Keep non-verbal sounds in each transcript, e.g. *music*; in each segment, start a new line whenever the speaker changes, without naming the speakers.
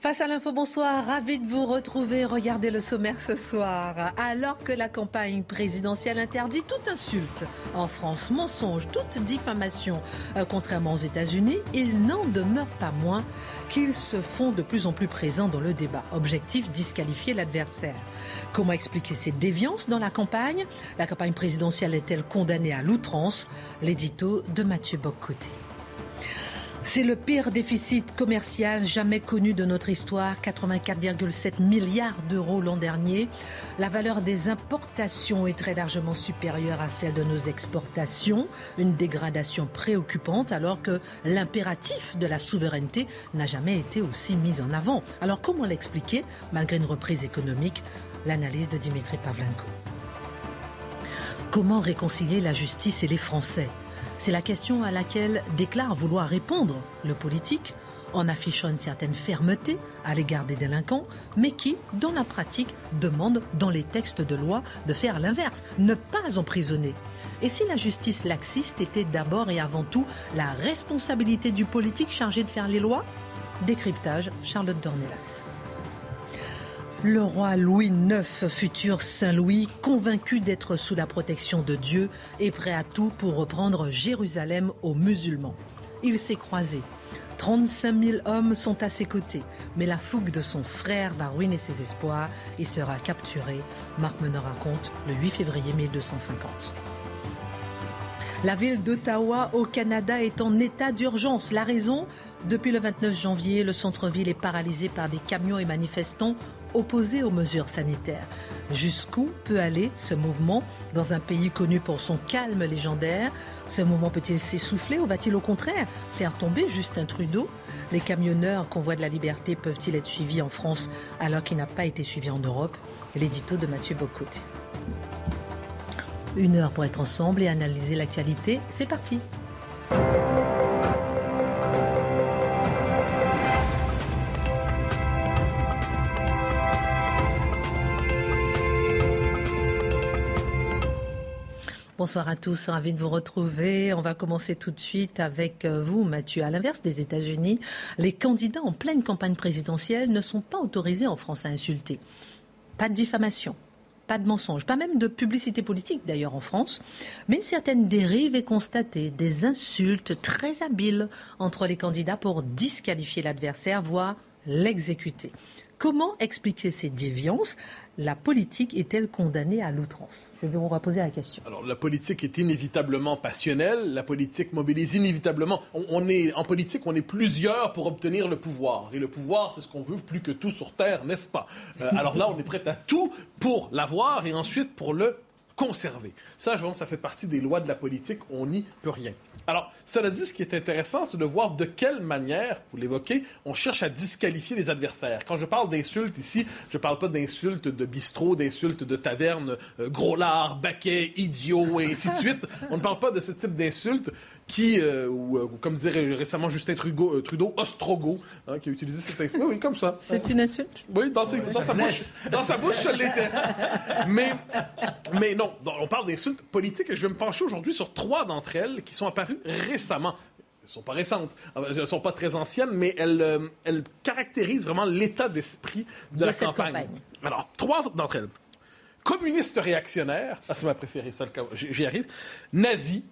Face à l'info, bonsoir, ravi de vous retrouver. Regardez le sommaire ce soir. Alors que la campagne présidentielle interdit toute insulte en France, mensonge, toute diffamation, euh, contrairement aux États-Unis, il n'en demeure pas moins qu'ils se font de plus en plus présents dans le débat. Objectif, disqualifier l'adversaire. Comment expliquer ces déviances dans la campagne? La campagne présidentielle est-elle condamnée à l'outrance? L'édito de Mathieu Boccoté. C'est le pire déficit commercial jamais connu de notre histoire, 84,7 milliards d'euros l'an dernier. La valeur des importations est très largement supérieure à celle de nos exportations, une dégradation préoccupante alors que l'impératif de la souveraineté n'a jamais été aussi mis en avant. Alors comment l'expliquer? Malgré une reprise économique L'analyse de Dimitri Pavlenko. Comment réconcilier la justice et les Français? C'est la question à laquelle déclare vouloir répondre le politique en affichant une certaine fermeté à l'égard des délinquants, mais qui, dans la pratique, demande dans les textes de loi de faire l'inverse, ne pas emprisonner. Et si la justice laxiste était d'abord et avant tout la responsabilité du politique chargé de faire les lois? Décryptage, Charlotte Dornelas. Le roi Louis IX, futur Saint-Louis, convaincu d'être sous la protection de Dieu, est prêt à tout pour reprendre Jérusalem aux musulmans. Il s'est croisé. 35 000 hommes sont à ses côtés, mais la fougue de son frère va ruiner ses espoirs et sera capturé, Marc Meneur raconte, le 8 février 1250. La ville d'Ottawa au Canada est en état d'urgence. La raison? Depuis le 29 janvier, le centre-ville est paralysé par des camions et manifestants opposé aux mesures sanitaires. Jusqu'où peut aller ce mouvement dans un pays connu pour son calme légendaire? Ce mouvement peut-il s'essouffler ou va-t-il au contraire faire tomber Justin Trudeau? Les camionneurs convois de la liberté peuvent-ils être suivis en France alors qu'il n'a pas été suivi en Europe? L'édito de Mathieu Bocoté. Une heure pour être ensemble et analyser l'actualité. C'est parti. Bonsoir à tous, ravi de vous retrouver. On va commencer tout de suite avec euh, vous, Mathieu. À l'inverse des États-Unis, les candidats en pleine campagne présidentielle ne sont pas autorisés en France à insulter. Pas de diffamation, pas de mensonge, pas même de publicité politique d'ailleurs en France, mais une certaine dérive est constatée, des insultes très habiles entre les candidats pour disqualifier l'adversaire, voire l'exécuter. Comment expliquer ces déviances? La politique est-elle condamnée à l'outrance? Je vais vous reposer la question.
Alors, la politique est inévitablement passionnelle. La politique mobilise inévitablement. On, est, en politique, on est plusieurs pour obtenir le pouvoir. Et le pouvoir, c'est ce qu'on veut plus que tout sur Terre, n'est-ce pas? Euh, Alors là, on est prêt à tout pour l'avoir et ensuite pour le conserver. Ça, je pense, ça fait partie des lois de la politique. On n'y peut rien. Alors, cela dit, ce qui est intéressant, c'est de voir de quelle manière, vous l'évoquez, on cherche à disqualifier les adversaires. Quand je parle d'insultes ici, je ne parle pas d'insultes de bistrot, d'insultes de taverne, euh, gros lard, baquet, idiot, et ainsi de suite. On ne parle pas de ce type d'insultes qui, euh, ou, euh, comme disait récemment Justin Trudeau, Trudeau Ostrogo, hein, qui a utilisé cette expression. Oui, comme ça.
C'est une insulte?
Oui, dans, dans sa bouche. Dans sa bouche, ça l'était. mais, mais non, on parle d'insultes politiques et je vais me pencher aujourd'hui sur trois d'entre elles qui sont apparues récemment elles ne sont pas récentes, elles ne sont pas très anciennes, mais elles, euh, elles caractérisent vraiment l'état d'esprit de, la campagne. campagne. Alors, trois d'entre elles. Communiste réactionnaire, ah, c'est ma préférée, ça, j'y arrive. Nazi,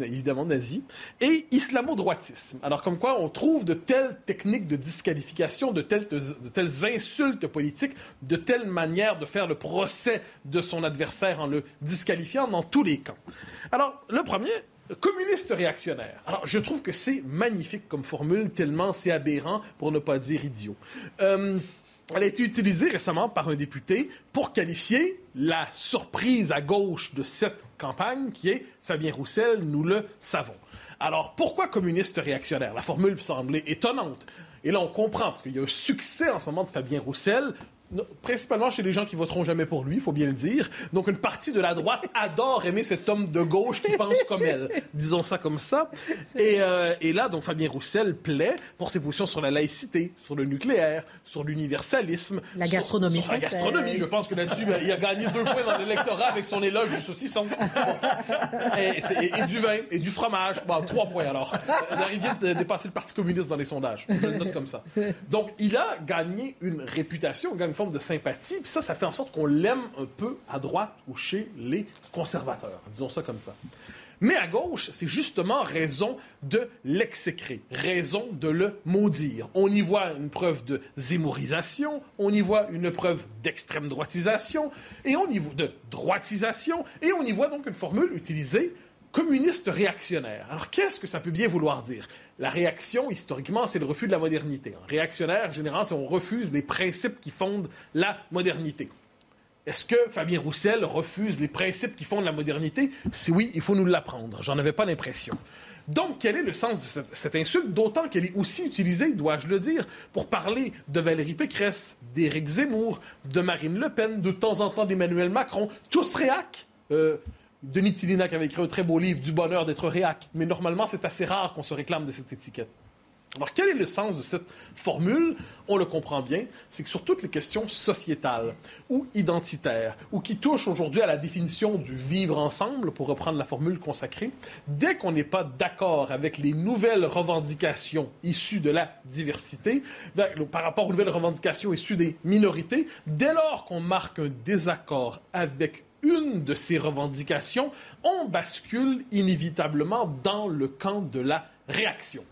évidemment nazi, et islamo-droitisme. Alors, comme quoi, on trouve de telles techniques de disqualification, de telles, de telles insultes politiques, de telles manières de faire le procès de son adversaire en le disqualifiant dans tous les camps. Alors, le premier, communiste réactionnaire. Alors, je trouve que c'est magnifique comme formule, tellement c'est aberrant, pour ne pas dire idiot. Euh, elle a été utilisée récemment par un député pour qualifier la surprise à gauche de cette campagne, qui est Fabien Roussel, nous le savons. Alors, pourquoi communiste réactionnaire? La formule semblait étonnante. Et là, on comprend, parce qu'il y a un succès en ce moment de Fabien Roussel principalement chez les gens qui voteront jamais pour lui, il faut bien le dire. Donc une partie de la droite *laughs* adore aimer cet homme de gauche qui pense comme elle, disons ça comme ça. Et, euh, et, là, donc Fabien Roussel plaît pour ses positions sur la laïcité, sur le nucléaire, sur l'universalisme,
la gastronomie
sur, la gastronomie. Je pense que là-dessus, ben, il a gagné deux points dans l'électorat avec son éloge du saucisson *laughs* et, du vin et du fromage. Bon, trois points alors. Il vient de dépasser le Parti communiste dans les sondages. Je le note comme ça. Donc il a gagné une réputation, gagne de sympathie. Puis ça, ça fait en sorte qu'on l'aime un peu à droite ou chez les conservateurs. Disons ça comme ça. Mais à gauche, c'est justement raison de l'exécrer, raison de le maudire. On y voit une preuve de zémorisation, on y voit une preuve d'extrême droitisation, et on y voit de droitisation, et on y voit donc une formule utilisée communiste réactionnaire. Alors qu'est-ce que ça peut bien vouloir dire? La réaction, historiquement, c'est le refus de la modernité. Réactionnaire, généralement, c'est on refuse les principes qui fondent la modernité. Est-ce que Fabien Roussel refuse les principes qui fondent la modernité? Si oui, il faut nous l'apprendre. J'en avais pas l'impression. Donc, quel est le sens de cette, insulte? D'autant qu'elle est aussi utilisée, dois-je le dire, pour parler de Valérie Pécresse, d'Éric Zemmour, de Marine Le Pen, de temps en temps d'Emmanuel Macron, tous réac. Denis Tillinac avait écrit un très beau livre, Du bonheur d'être réac. Mais normalement, c'est assez rare qu'on se réclame de cette étiquette. Alors, quel est le sens de cette formule? On le comprend bien, c'est que sur toutes les questions sociétales ou identitaires, ou qui touchent aujourd'hui à la définition du vivre ensemble, pour reprendre la formule consacrée, dès qu'on n'est pas d'accord avec les nouvelles revendications issues de la diversité, par rapport aux nouvelles revendications issues des minorités, dès lors qu'on marque un désaccord avec une de ces revendications, on bascule inévitablement dans le camp de la réaction.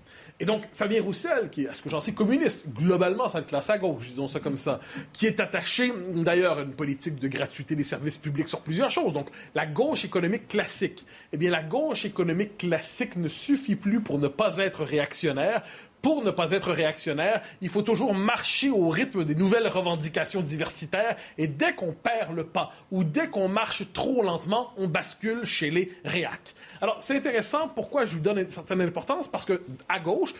Et donc, Fabien Roussel, qui est, à ce que j'en sais, communiste, globalement, ça classe à gauche, disons ça comme ça, qui est attaché d'ailleurs à une politique de gratuité des services publics sur plusieurs choses. Donc, la gauche économique classique. Eh bien, la gauche économique classique ne suffit plus pour ne pas être réactionnaire, pour ne pas être réactionnaire, il faut toujours marcher au rythme des nouvelles revendications diversitaires et dès qu'on perd le pas ou dès qu'on marche trop lentement, on bascule chez les réacs. Alors, c'est intéressant. Pourquoi je lui donne une certaine importance? Parce que à gauche,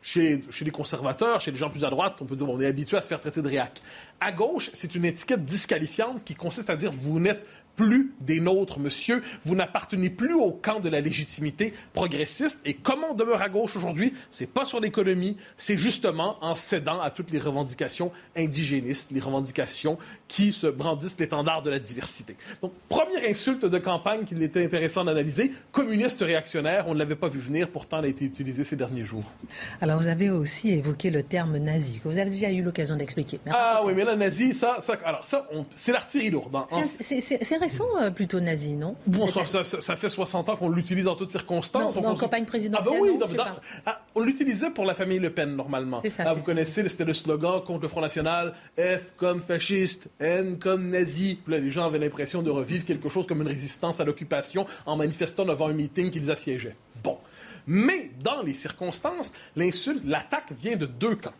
chez, les conservateurs, chez les gens plus à droite, on peut dire qu'on est habitué à se faire traiter de réac. À gauche, c'est une étiquette disqualifiante qui consiste à dire vous n'êtes plus des nôtres, monsieur. Vous n'appartenez plus au camp de la légitimité progressiste. Et comment on demeure à gauche aujourd'hui? C'est pas sur l'économie, c'est justement en cédant à toutes les revendications indigénistes, les revendications qui se brandissent l'étendard de la diversité. Donc, première insulte de campagne qu'il était intéressant d'analyser, communiste réactionnaire, on ne l'avait pas vu venir, pourtant elle a été utilisée ces derniers jours.
Alors, vous avez aussi évoqué le terme nazi, que vous avez déjà eu l'occasion d'expliquer.
Ah oui, mais la nazi, ça, ça alors ça, c'est l'artillerie lourde.
Hein. C'est récent, euh, plutôt nazi, non?
Bon, ça, ça, fait 60 ans qu'on l'utilise en toutes circonstances.
Non, dans la campagne présidentielle.
Ah ben oui, ah, on l'utilisait pour la famille Le Pen, normalement.
Ça,
ah, vous connaissez, c'était le slogan contre le Front National, F comme fasciste, N comme nazi. là, les gens avaient l'impression de revivre quelque chose comme une résistance à l'occupation en manifestant devant un meeting qu'ils assiégeaient. Bon. Mais dans les circonstances, l'insulte, l'attaque vient de deux camps.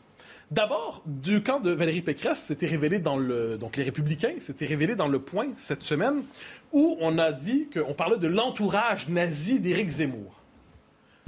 D'abord, du camp de Valérie Pécresse, c'était révélé dans le. Donc, les Républicains, c'était révélé dans le point cette semaine, où on a dit qu'on parlait de l'entourage nazi d'Éric Zemmour.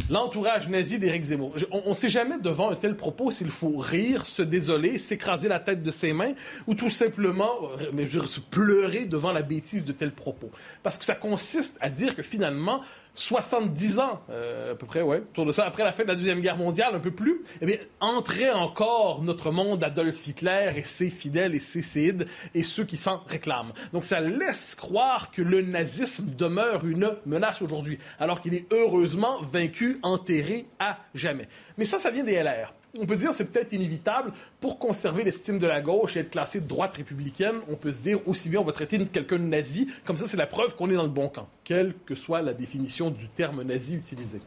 L'entourage nazi d'Éric Zemmour. On ne sait jamais devant un tel propos s'il faut rire, se désoler, s'écraser la tête de ses mains ou tout simplement euh, se pleurer devant la bêtise de tels propos. Parce que ça consiste à dire que finalement, 70 ans, euh, à peu près, ouais, autour de ça, après la fin de la Deuxième Guerre mondiale, un peu plus, eh bien, entrait encore notre monde Adolf Hitler et ses fidèles et ses séides et ceux qui s'en réclament. Donc ça laisse croire que le nazisme demeure une menace aujourd'hui, alors qu'il est heureusement vaincu, enterré à jamais. Mais ça, ça vient des LR. on peut dire c'est peut-être inévitable pour conserver l'estime de la gauche et être classé de droite républicaine. On peut se dire aussi bien on va traiter quelqu'un de nazi, comme ça c'est la preuve qu'on est dans le bon camp, quelle que soit la définition du terme nazi utilisé.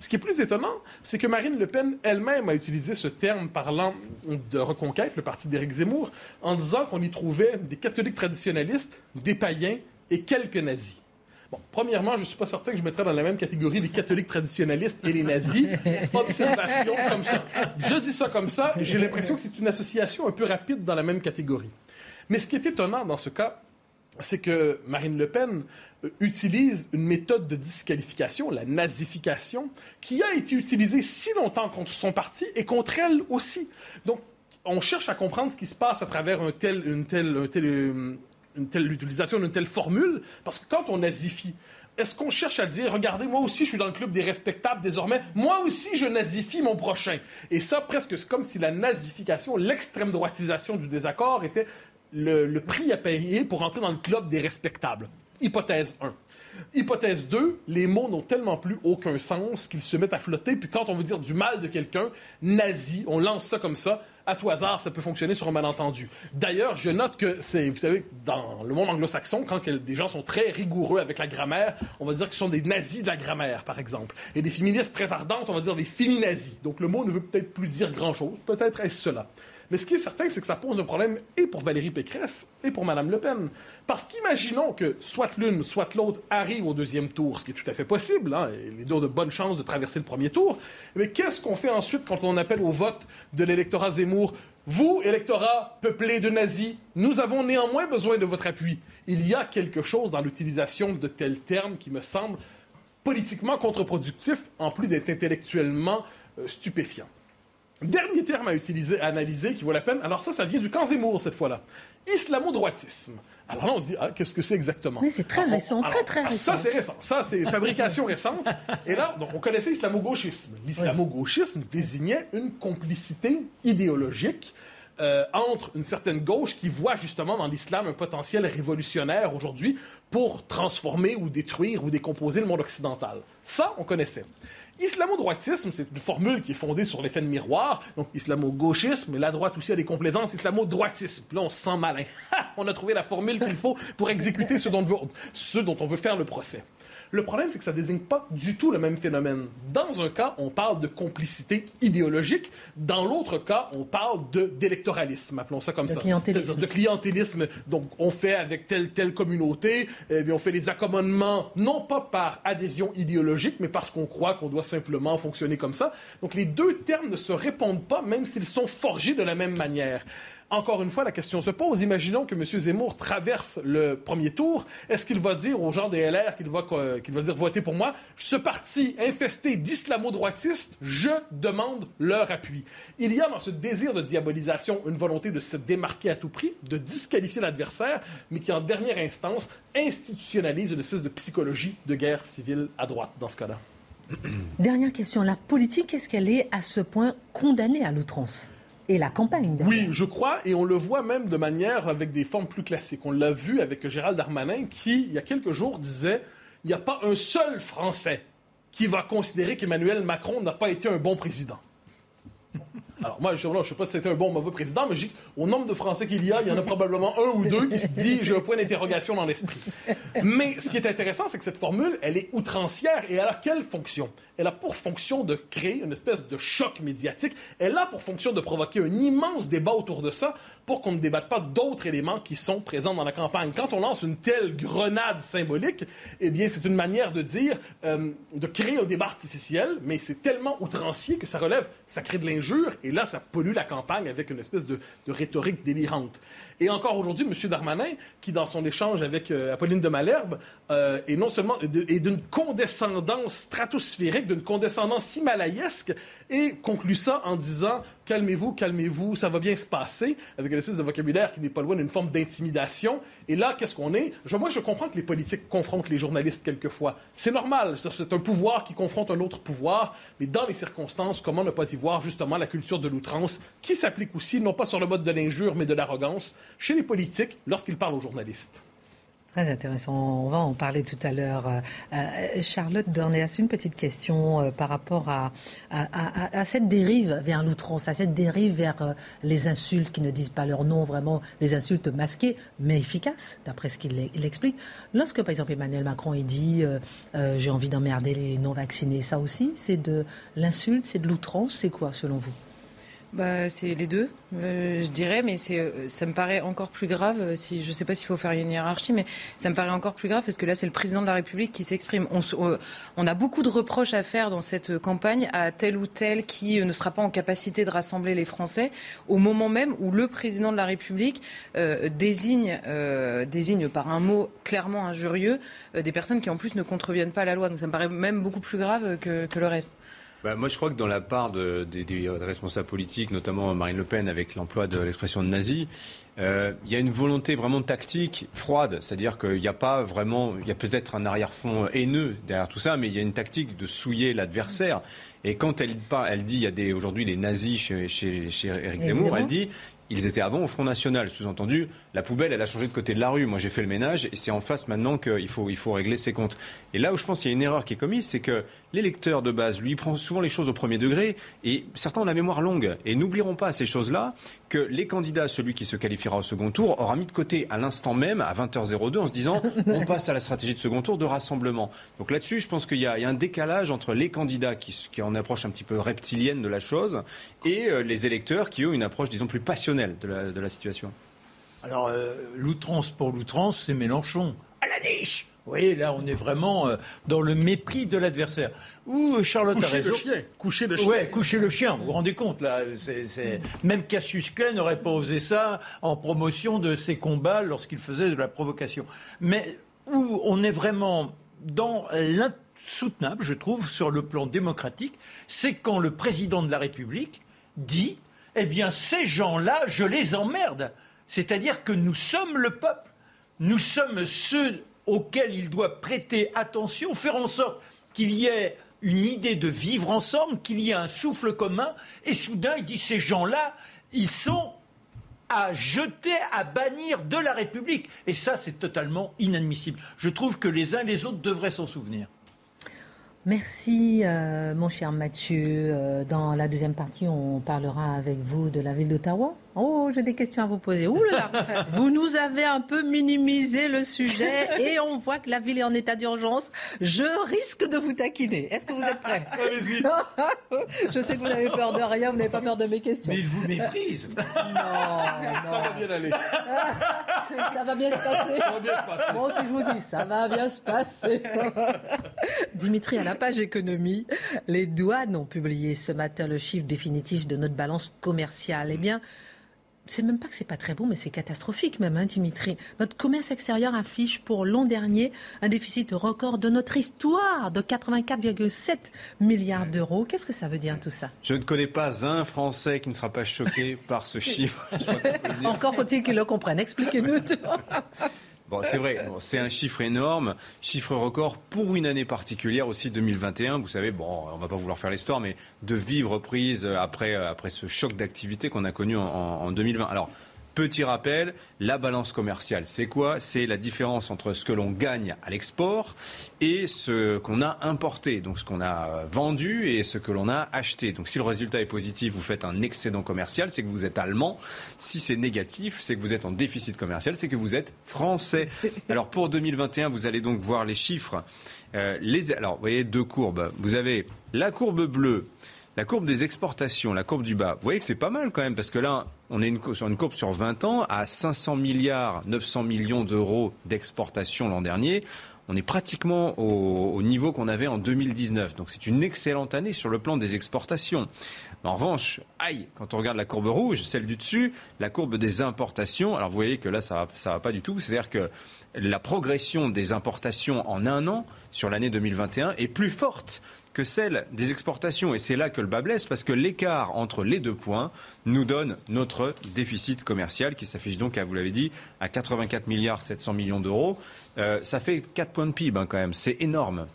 Ce qui est plus étonnant, c'est que Marine Le Pen elle-même a utilisé ce terme parlant de reconquête, le parti d'Éric Zemmour, en disant qu'on y trouvait des catholiques traditionnalistes, des païens et quelques nazis. Bon, premièrement, je ne suis pas certain que je mettrais dans la même catégorie les catholiques traditionnalistes et les nazis. *laughs* Observation comme ça. Je dis ça comme ça, j'ai l'impression que c'est une association un peu rapide dans la même catégorie. Mais ce qui est étonnant dans ce cas, c'est que Marine Le Pen euh, utilise une méthode de disqualification, la nazification, qui a été utilisée si longtemps contre son parti et contre elle aussi. Donc, on cherche à comprendre ce qui se passe à travers un tel, une telle, un tel, euh, une telle utilisation d'une telle formule, parce que quand on nazifie, est-ce qu'on cherche à dire, regardez, moi aussi, je suis dans le club des respectables désormais, moi aussi, je nazifie mon prochain? Et ça, presque comme si la nazification, l'extrême droitisation du désaccord était le, le, prix à payer pour entrer dans le club des respectables. Hypothèse 1. Hypothèse 2, les mots n'ont tellement plus aucun sens qu'ils se mettent à flotter, puis quand on veut dire du mal de quelqu'un, nazi, on lance ça comme ça, à tout hasard, ça peut fonctionner sur un malentendu. D'ailleurs, je note que c'est, vous savez, dans le monde anglo-saxon, quand des gens sont très rigoureux avec la grammaire, on va dire qu'ils sont des nazis de la grammaire, par exemple. Et des féministes très ardentes, on va dire des féminazis. Donc le mot ne veut peut-être plus dire grand-chose. Peut-être est-ce cela. Mais ce qui est certain, c'est que ça pose un problème et pour Valérie Pécresse et pour Mme Le Pen. Parce qu'imaginons que soit l'une, soit l'autre arrive au deuxième tour, ce qui est tout à fait possible, hein, et les deux ont de bonnes chances de traverser le premier tour. Mais qu'est-ce qu'on fait ensuite quand on appelle au vote de l'électorat Zemmour? Vous, électorat peuplé de nazis, nous avons néanmoins besoin de votre appui. Il y a quelque chose dans l'utilisation de tels termes qui me semble politiquement contre-productif, en plus d'être intellectuellement euh, stupéfiant. Dernier terme à utiliser, à analyser, qui vaut la peine. Alors ça, ça vient du camp Zemmour, cette fois-là. Islamo-droitisme. Alors là, on se dit, ah, qu'est-ce que c'est exactement?
Oui, c'est très récent, très, très ah, récent.
Ça, c'est récent. Ça, c'est fabrication *laughs* récente. Et là, donc, on connaissait l'islamo-gauchisme. L'islamo-gauchisme désignait une complicité idéologique euh, entre une certaine gauche qui voit justement dans l'islam un potentiel révolutionnaire aujourd'hui pour transformer ou détruire ou décomposer le monde occidental. Ça, on connaissait. Islamo-droitisme, c'est une formule qui est fondée sur l'effet de miroir. Donc, islamo-gauchisme, la droite aussi a des complaisances. Islamo-droitisme. Là, on se sent malin. *laughs* on a trouvé la formule qu'il faut pour exécuter ce ce dont on veut faire le procès. Le problème, c'est que ça ne désigne pas du tout le même phénomène. Dans un cas, on parle de complicité idéologique. Dans l'autre cas, on parle d'électoralisme, appelons ça comme
de
ça.
Clientélisme.
De clientélisme. Donc, on fait avec telle, telle communauté, eh bien, on fait des accommodements, non pas par adhésion idéologique, mais parce qu'on croit qu'on doit simplement fonctionner comme ça. Donc, les deux termes ne se répondent pas, même s'ils sont forgés de la même manière. Encore une fois, la question se pose. Imaginons que M. Zemmour traverse le premier tour. Est-ce qu'il va dire aux gens des LR qu'il va, qu'il va dire votez pour moi? Ce parti infesté d'islamo-droitistes, je demande leur appui. Il y a dans ce désir de diabolisation une volonté de se démarquer à tout prix, de disqualifier l'adversaire, mais qui en dernière instance institutionnalise une espèce de psychologie de guerre civile à droite dans ce cas-là.
Dernière question. La politique, est-ce qu'elle est à ce point condamnée à l'outrance? Et la campagne.
Oui, je crois, et on le voit même de manière avec des formes plus classiques. On l'a vu avec Gérald Darmanin qui, il y a quelques jours, disait il n'y a pas un seul Français qui va considérer qu'Emmanuel Macron n'a pas été un bon président. Alors moi, je ne sais pas si c'était un bon ou mauvais président, mais au nombre de Français qu'il y a, il y en a probablement un ou deux qui se dit j'ai un point d'interrogation dans l'esprit. Mais ce qui est intéressant, c'est que cette formule, elle est outrancière et elle a quelle fonction? Elle a pour fonction de créer une espèce de choc médiatique. Elle a pour fonction de provoquer un immense débat autour de ça pour qu'on ne débatte pas d'autres éléments qui sont présents dans la campagne. Quand on lance une telle grenade symbolique, eh bien, c'est une manière de dire, euh, de créer un débat artificiel, mais c'est tellement outrancier que ça relève, ça crée de l'injure et là, ça pollue la campagne avec une espèce de, rhétorique délirante. Et encore aujourd'hui, M. Darmanin, qui dans son échange avec euh, Apolline de Malherbe, euh, est non seulement est d'une condescendance stratosphérique, d'une condescendance himalayesque, et conclut ça en disant calmez-vous, calmez-vous, ça va bien se passer, avec une espèce de vocabulaire qui n'est pas loin d'une forme d'intimidation. Et là, qu'est-ce qu'on est? Moi, je comprends que les politiques confrontent les journalistes quelquefois. C'est normal, c'est un pouvoir qui confronte un autre pouvoir, mais dans les circonstances, comment ne pas y voir justement la culture de l'outrance qui s'applique aussi, non pas sur le mode de l'injure, mais de l'arrogance, chez les politiques lorsqu'ils parlent aux journalistes.
Très intéressant. On va en parler tout à l'heure. Euh, euh, Charlotte Dornéas, une petite question euh, par rapport à, cette dérive vers l'outrance, à cette dérive vers les insultes qui ne disent pas leur nom, vraiment les insultes masquées, mais efficaces, d'après ce qu'il explique. Lorsque, par exemple, Emmanuel Macron dit j'ai envie d'emmerder les non-vaccinés, ça aussi, c'est de l'insulte, c'est de l'outrance, c'est quoi selon vous?
Bah, C'est les deux, euh, je dirais, mais euh, ça me paraît encore plus grave. Euh, si, je ne sais pas s'il faut faire une hiérarchie, mais ça me paraît encore plus grave parce que là, c'est le président de la République qui s'exprime. On, a beaucoup de reproches à faire dans cette campagne à tel ou tel qui ne sera pas en capacité de rassembler les Français au moment même où le président de la République désigne, désigne par un mot clairement injurieux des personnes qui en plus ne contreviennent pas à la loi. Donc ça me paraît même beaucoup plus grave que le reste.
Bah, moi, je crois que dans la part des responsables politiques, notamment Marine Le Pen avec l'emploi de l'expression de nazi, euh, il y a une volonté vraiment tactique froide, c'est-à-dire qu'il n'y a pas vraiment, il y a peut-être un arrière-fond haineux derrière tout ça, mais il y a une tactique de souiller l'adversaire. Et quand elle, elle dit, il y a des, aujourd'hui des nazis chez, chez, chez Eric Zemmour, elle dit, ils étaient avant au Front National. Sous-entendu, la poubelle, elle a changé de côté de la rue. Moi, j'ai fait le ménage et c'est en face maintenant qu'il faut, il faut régler ses comptes. Et là où je pense qu'il y a une erreur qui est commise, c'est que l'électeur de base, lui, prend souvent les choses au premier degré et certains ont la mémoire longue. Et n'oublierons pas ces choses-là que les candidats, celui qui se qualifiera au second tour, aura mis de côté à l'instant même, à 20h02, en se disant *laughs* on passe à la stratégie de second tour de rassemblement. Donc là-dessus, je pense qu'il y, a un décalage entre les candidats qui, qui en approche un petit peu reptilienne de la chose et euh, les électeurs qui ont une approche, disons, plus passionnelle de la, de la situation.
Alors, euh, l'outrance pour l'outrance, c'est Mélenchon. À la niche vous voyez, là, on est vraiment euh, dans le mépris de l'adversaire. Ou Charlotte
a
raison.
Le chien. Coucher le chien.
Ouais, coucher le chien. Vous vous rendez compte, là Même Cassius Clay n'aurait pas osé ça en promotion de ses combats lorsqu'il faisait de la provocation. Mais où on est vraiment dans l'insoutenable, je trouve, sur le plan démocratique, c'est quand le président de la République dit Eh bien, ces gens-là, je les emmerde. C'est-à-dire que nous sommes le peuple. Nous sommes ceux auxquels il doit prêter attention, faire en sorte qu'il y ait une idée de vivre ensemble, qu'il y ait un souffle commun. Et soudain, il dit ces gens-là, ils sont à jeter, à bannir de la République. Et ça, c'est totalement inadmissible. Je trouve que les uns et les autres devraient s'en souvenir.
Merci, euh, mon cher Mathieu. Euh, dans la deuxième partie, on parlera avec vous de la ville d'Ottawa. Oh, j'ai des questions à vous poser. Ouh là, *laughs* vous nous avez un peu minimisé le sujet et on voit que la ville est en état d'urgence. Je risque de vous taquiner. Est-ce que vous êtes prêts? *laughs*
Allez-y. *laughs*
Je sais que vous n'avez peur de rien, vous n'avez pas peur de mes questions.
Mais il vous méprise.
non, non.
Ça va bien aller.
ça va bien se passer.
Ça va bien se passer.
Bon, si je vous dis, ça va bien se passer. Dimitri, à la page économie, les douanes ont publié ce matin le chiffre définitif de notre balance commerciale. Eh bien, c'est même pas que c'est pas très bon, mais c'est catastrophique même, hein, Dimitri. Notre commerce extérieur affiche pour l'an dernier un déficit record de notre histoire de 84,7 milliards d'euros. Qu'est-ce que ça veut dire tout ça?
Je ne connais pas un Français qui ne sera pas choqué par ce *laughs* chiffre.
Encore faut-il qu'il le comprenne. Expliquez-nous.
Bon, c'est vrai, c'est un chiffre énorme, chiffre record pour une année particulière aussi 2021. Vous savez, bon, on va pas vouloir faire l'histoire, mais de vivre prise après après ce choc d'activité qu'on a connu en, en 2020. Alors, Petit rappel, la balance commerciale, c'est quoi? C'est la différence entre ce que l'on gagne à l'export et ce qu'on a importé, donc ce qu'on a vendu et ce que l'on a acheté. Donc si le résultat est positif, vous faites un excédent commercial, c'est que vous êtes allemand. Si c'est négatif, c'est que vous êtes en déficit commercial, c'est que vous êtes français. *laughs* Alors pour 2021, vous allez donc voir les chiffres. Euh, les, alors, vous voyez deux courbes. Vous avez la courbe bleue la courbe des exportations, la courbe du bas, vous voyez que c'est pas mal quand même, parce que là, on est sur une courbe sur 20 ans à 500 milliards 900 millions d'euros d'exportation l'an dernier. On est pratiquement au, niveau qu'on avait en 2019. Donc c'est une excellente année sur le plan des exportations. En revanche, aïe, quand on regarde la courbe rouge, celle du dessus, la courbe des importations, alors vous voyez que là, ça va, ça va pas du tout. C'est-à-dire que la progression des importations en un an sur l'année 2021 est plus forte que celle des exportations. Et c'est là que le bas blesse, parce que l'écart entre les deux points nous donne notre déficit commercial, qui s'affiche donc, vous l'avez dit, à 84 milliards 700 millions d'euros. Euh, ça fait 4 points de PIB hein, quand même, c'est énorme.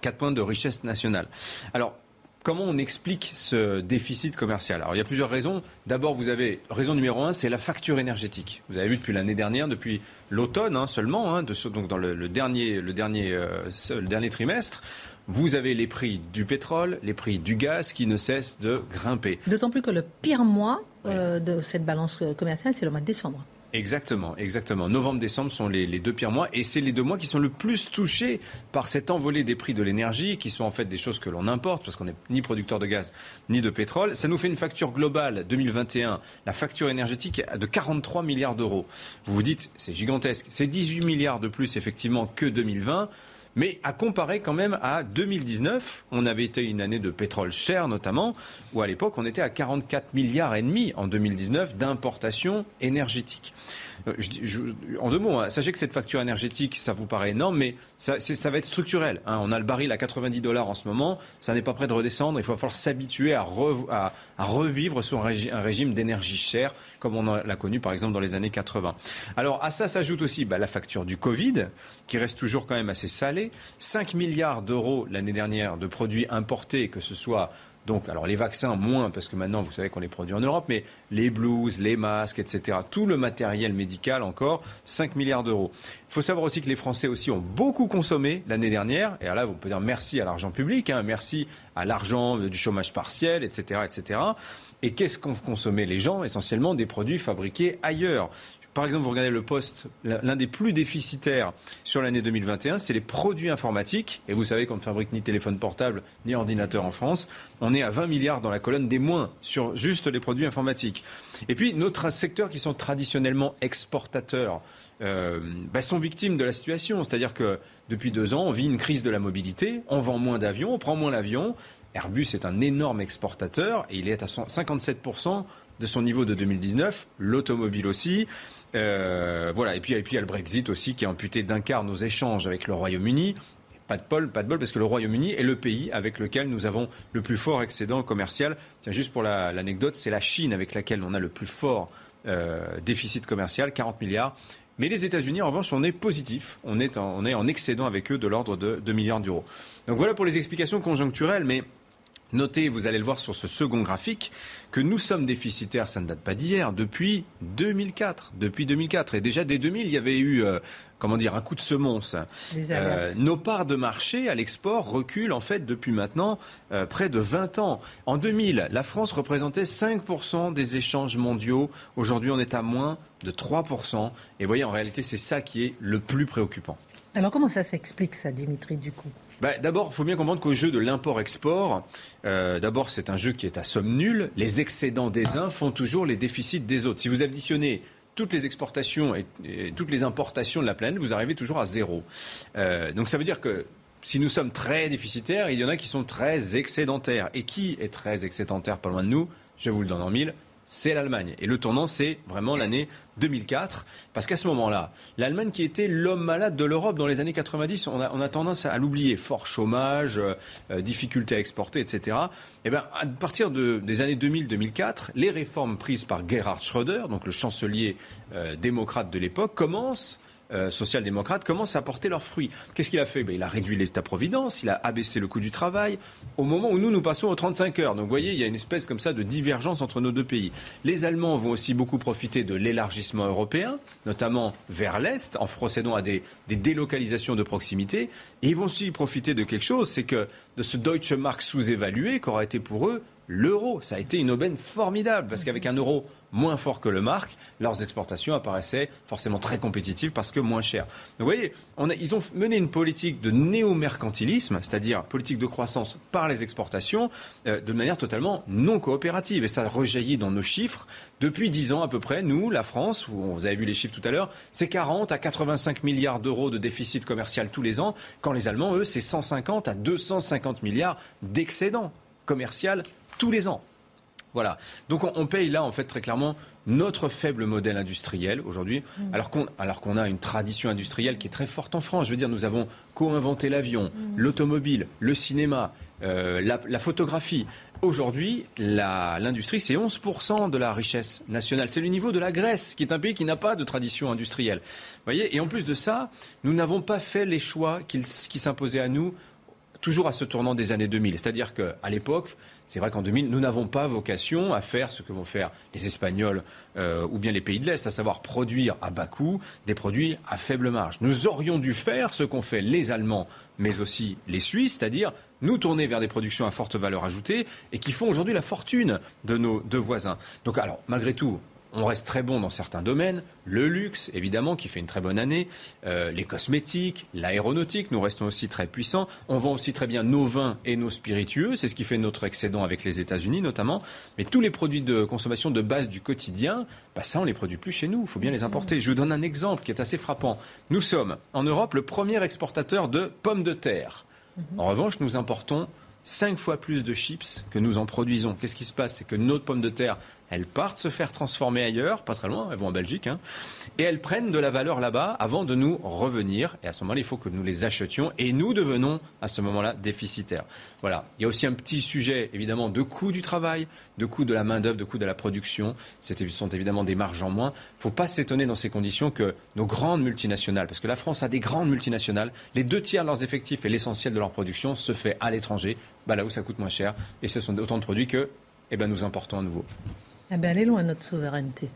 4 points de richesse nationale. Alors, comment on explique ce déficit commercial? Alors il y a plusieurs raisons. D'abord, vous avez raison numéro un, c'est la facture énergétique. Vous avez vu depuis l'année dernière, depuis l'automne hein, seulement, hein, donc dans le, euh, le dernier trimestre, vous avez les prix du pétrole, les prix du gaz qui ne cessent de grimper.
D'autant plus que le pire mois euh, de cette balance commerciale, c'est le mois de décembre.
Exactement, exactement. Novembre-décembre sont les, deux pires mois et c'est les deux mois qui sont le plus touchés par cette envolée des prix de l'énergie, qui sont en fait des choses que l'on importe parce qu'on n'est ni producteur de gaz ni de pétrole. Ça nous fait une facture globale 2021, la facture énergétique de 43 milliards d'euros. Vous vous dites, c'est gigantesque. C'est 18 milliards de plus effectivement que 2020. Mais à comparer quand même à 2019, on avait été une année de pétrole cher notamment, où à l'époque on était à 44 milliards et demi en 2019 d'importation énergétique. Euh, en deux mots, hein, sachez que cette facture énergétique, ça vous paraît énorme, mais ça, va être structurel. Hein. On a le baril à 90 dollars en ce moment, ça n'est pas prêt de redescendre. Il va falloir s'habituer à, revivre sur un, régime d'énergie chère, comme on l'a connu par exemple dans les années 80. Alors à ça s'ajoute aussi bah, la facture du Covid, qui reste toujours quand même assez salée. 5 milliards d'euros l'année dernière de produits importés, que ce soit donc, alors les vaccins, moins, parce que maintenant, vous savez qu'on les produit en Europe, mais les blouses, les masques, etc., tout le matériel médical encore, 5 milliards d'euros. Il faut savoir aussi que les Français aussi ont beaucoup consommé l'année dernière, et là, vous pouvez dire merci à l'argent public, hein, merci à l'argent du chômage partiel, etc., etc. Et qu'est-ce qu'ont consommé les gens? Essentiellement des produits fabriqués ailleurs. Par exemple, vous regardez le poste, l'un des plus déficitaires sur l'année 2021, c'est les produits informatiques. Et vous savez qu'on ne fabrique ni téléphone portable ni ordinateur en France. On est à 20 milliards dans la colonne des moins sur juste les produits informatiques. Et puis, notre secteur qui sont traditionnellement exportateurs, euh, bah, sont victimes de la situation. C'est-à-dire que depuis deux ans, on vit une crise de la mobilité, on vend moins d'avions, on prend moins l'avion. Airbus est un énorme exportateur et il est à 57% de son niveau de 2019, l'automobile aussi. Euh, voilà. Et puis, et puis il y a le Brexit aussi qui a amputé d'un quart nos échanges avec le Royaume-Uni. Pas de bol, pas de bol, parce que le Royaume-Uni est le pays avec lequel nous avons le plus fort excédent commercial. Tiens, juste pour l'anecdote, c'est la Chine avec laquelle on a le plus fort euh, déficit commercial, 40 milliards. Mais les États-Unis, en revanche, on est positif. On est en, on est en excédent avec eux de l'ordre de 2 milliards d'euros. Donc voilà pour les explications conjoncturelles, mais Notez, vous allez le voir sur ce second graphique, que nous sommes déficitaires, ça ne date pas d'hier, depuis 2004. Depuis 2004. Et déjà, dès 2000, il y avait eu, euh, comment dire, un coup de semonce. Euh, nos parts de marché à l'export reculent, en fait, depuis maintenant euh, près de 20 ans. En 2000, la France représentait 5% des échanges mondiaux. Aujourd'hui, on est à moins de 3%. Et vous voyez, en réalité, c'est ça qui est le plus préoccupant.
Alors, comment ça s'explique, ça, Dimitri, du coup?
Bah, d'abord, il faut bien comprendre qu'au jeu de l'import-export, euh, d'abord, c'est un jeu qui est à somme nulle. Les excédents des uns font toujours les déficits des autres. Si vous additionnez toutes les exportations et, toutes les importations de la planète, vous arrivez toujours à zéro. Euh, donc ça veut dire que si nous sommes très déficitaires, il y en a qui sont très excédentaires. Et qui est très excédentaire pas loin de nous? Je vous le donne en mille c'est l'Allemagne. Et le tournant, c'est vraiment l'année 2004, parce qu'à ce moment-là, l'Allemagne qui était l'homme malade de l'Europe dans les années 90, on a, tendance à l'oublier. Fort chômage, euh, euh, difficulté à exporter, etc. Et eh bien, à partir des années 2000-2004, les réformes prises par Gerhard Schröder, donc le chancelier euh, démocrate de l'époque, commencent euh, social-démocrates commencent à porter leurs fruits. Qu'est-ce qu'il a fait? Ben, Il a réduit l'État-providence, il a abaissé le coût du travail, au moment où nous, nous passons aux 35 heures. Donc vous voyez, il y a une espèce comme ça de divergence entre nos deux pays. Les Allemands vont aussi beaucoup profiter de l'élargissement européen, notamment vers l'Est, en procédant à des, des délocalisations de proximité. Et ils vont aussi profiter de quelque chose, c'est que de ce Deutsche Mark sous-évalué qu'aura été pour eux l'euro. Ça a été une aubaine formidable parce qu'avec un euro moins fort que le marque, leurs exportations apparaissaient forcément très compétitives parce que moins chères. vous voyez, ils ont mené une politique de néo-mercantilisme, c'est-à-dire politique de croissance par les exportations, euh, de manière totalement non coopérative. Et ça rejaillit dans nos chiffres. Depuis 10 ans à peu près, nous, la France, vous avez vu les chiffres tout à l'heure, c'est 40 à 85 milliards d'euros de déficit commercial tous les ans, quand les Allemands, eux, c'est 150 à 250 milliards d'excédent commercial tous les ans. Voilà. Donc on, paye là, en fait, très clairement, notre faible modèle industriel aujourd'hui, mm. alors qu'on a une tradition industrielle qui est très forte en France. Je veux dire, nous avons co-inventé l'avion, mm. l'automobile, le cinéma, euh, la, photographie. Aujourd'hui, l'industrie, c'est 11% de la richesse nationale. C'est le niveau de la Grèce, qui est un pays qui n'a pas de tradition industrielle. Vous voyez Et en plus de ça, nous n'avons pas fait les choix qui s'imposaient à nous toujours à ce tournant des années 2000. C'est-à-dire qu'à l'époque, c'est vrai qu'en 2000, nous n'avons pas vocation à faire ce que vont faire les Espagnols euh, ou bien les pays de l'Est, à savoir produire à bas coût des produits à faible marge. Nous aurions dû faire ce qu'ont fait les Allemands, mais aussi les Suisses, c'est-à-dire nous tourner vers des productions à forte valeur ajoutée et qui font aujourd'hui la fortune de nos deux voisins. Donc alors, malgré tout, on reste très bon dans certains domaines. Le luxe, évidemment, qui fait une très bonne année. Euh, les cosmétiques, l'aéronautique, nous restons aussi très puissants. On vend aussi très bien nos vins et nos spiritueux. C'est ce qui fait notre excédent avec les États-Unis, notamment. Mais tous les produits de consommation de base du quotidien, bah ça, on les produit plus chez nous. Il faut bien les importer. Je vous donne un exemple qui est assez frappant. Nous sommes, en Europe, le premier exportateur de pommes de terre. En revanche, nous importons cinq fois plus de chips que nous en produisons. Qu'est-ce qui se passe? C'est que notre pommes de terre elles partent se faire transformer ailleurs, pas très loin, elles vont en Belgique, hein, et elles prennent de la valeur là-bas avant de nous revenir. Et à ce moment-là, il faut que nous les achetions et nous devenons à ce moment-là déficitaires. Voilà. Il y a aussi un petit sujet, évidemment, de coût du travail, de coût de la main-d'œuvre, de coût de la production. Ce sont évidemment des marges en moins. Il ne faut pas s'étonner dans ces conditions que nos grandes multinationales, parce que la France a des grandes multinationales, les deux tiers de leurs effectifs et l'essentiel de leur production se fait à l'étranger, bah là où ça coûte moins cher. Et ce sont autant de produits que eh ben, nous importons à nouveau.
Eh bien, elle est loin, notre souveraineté.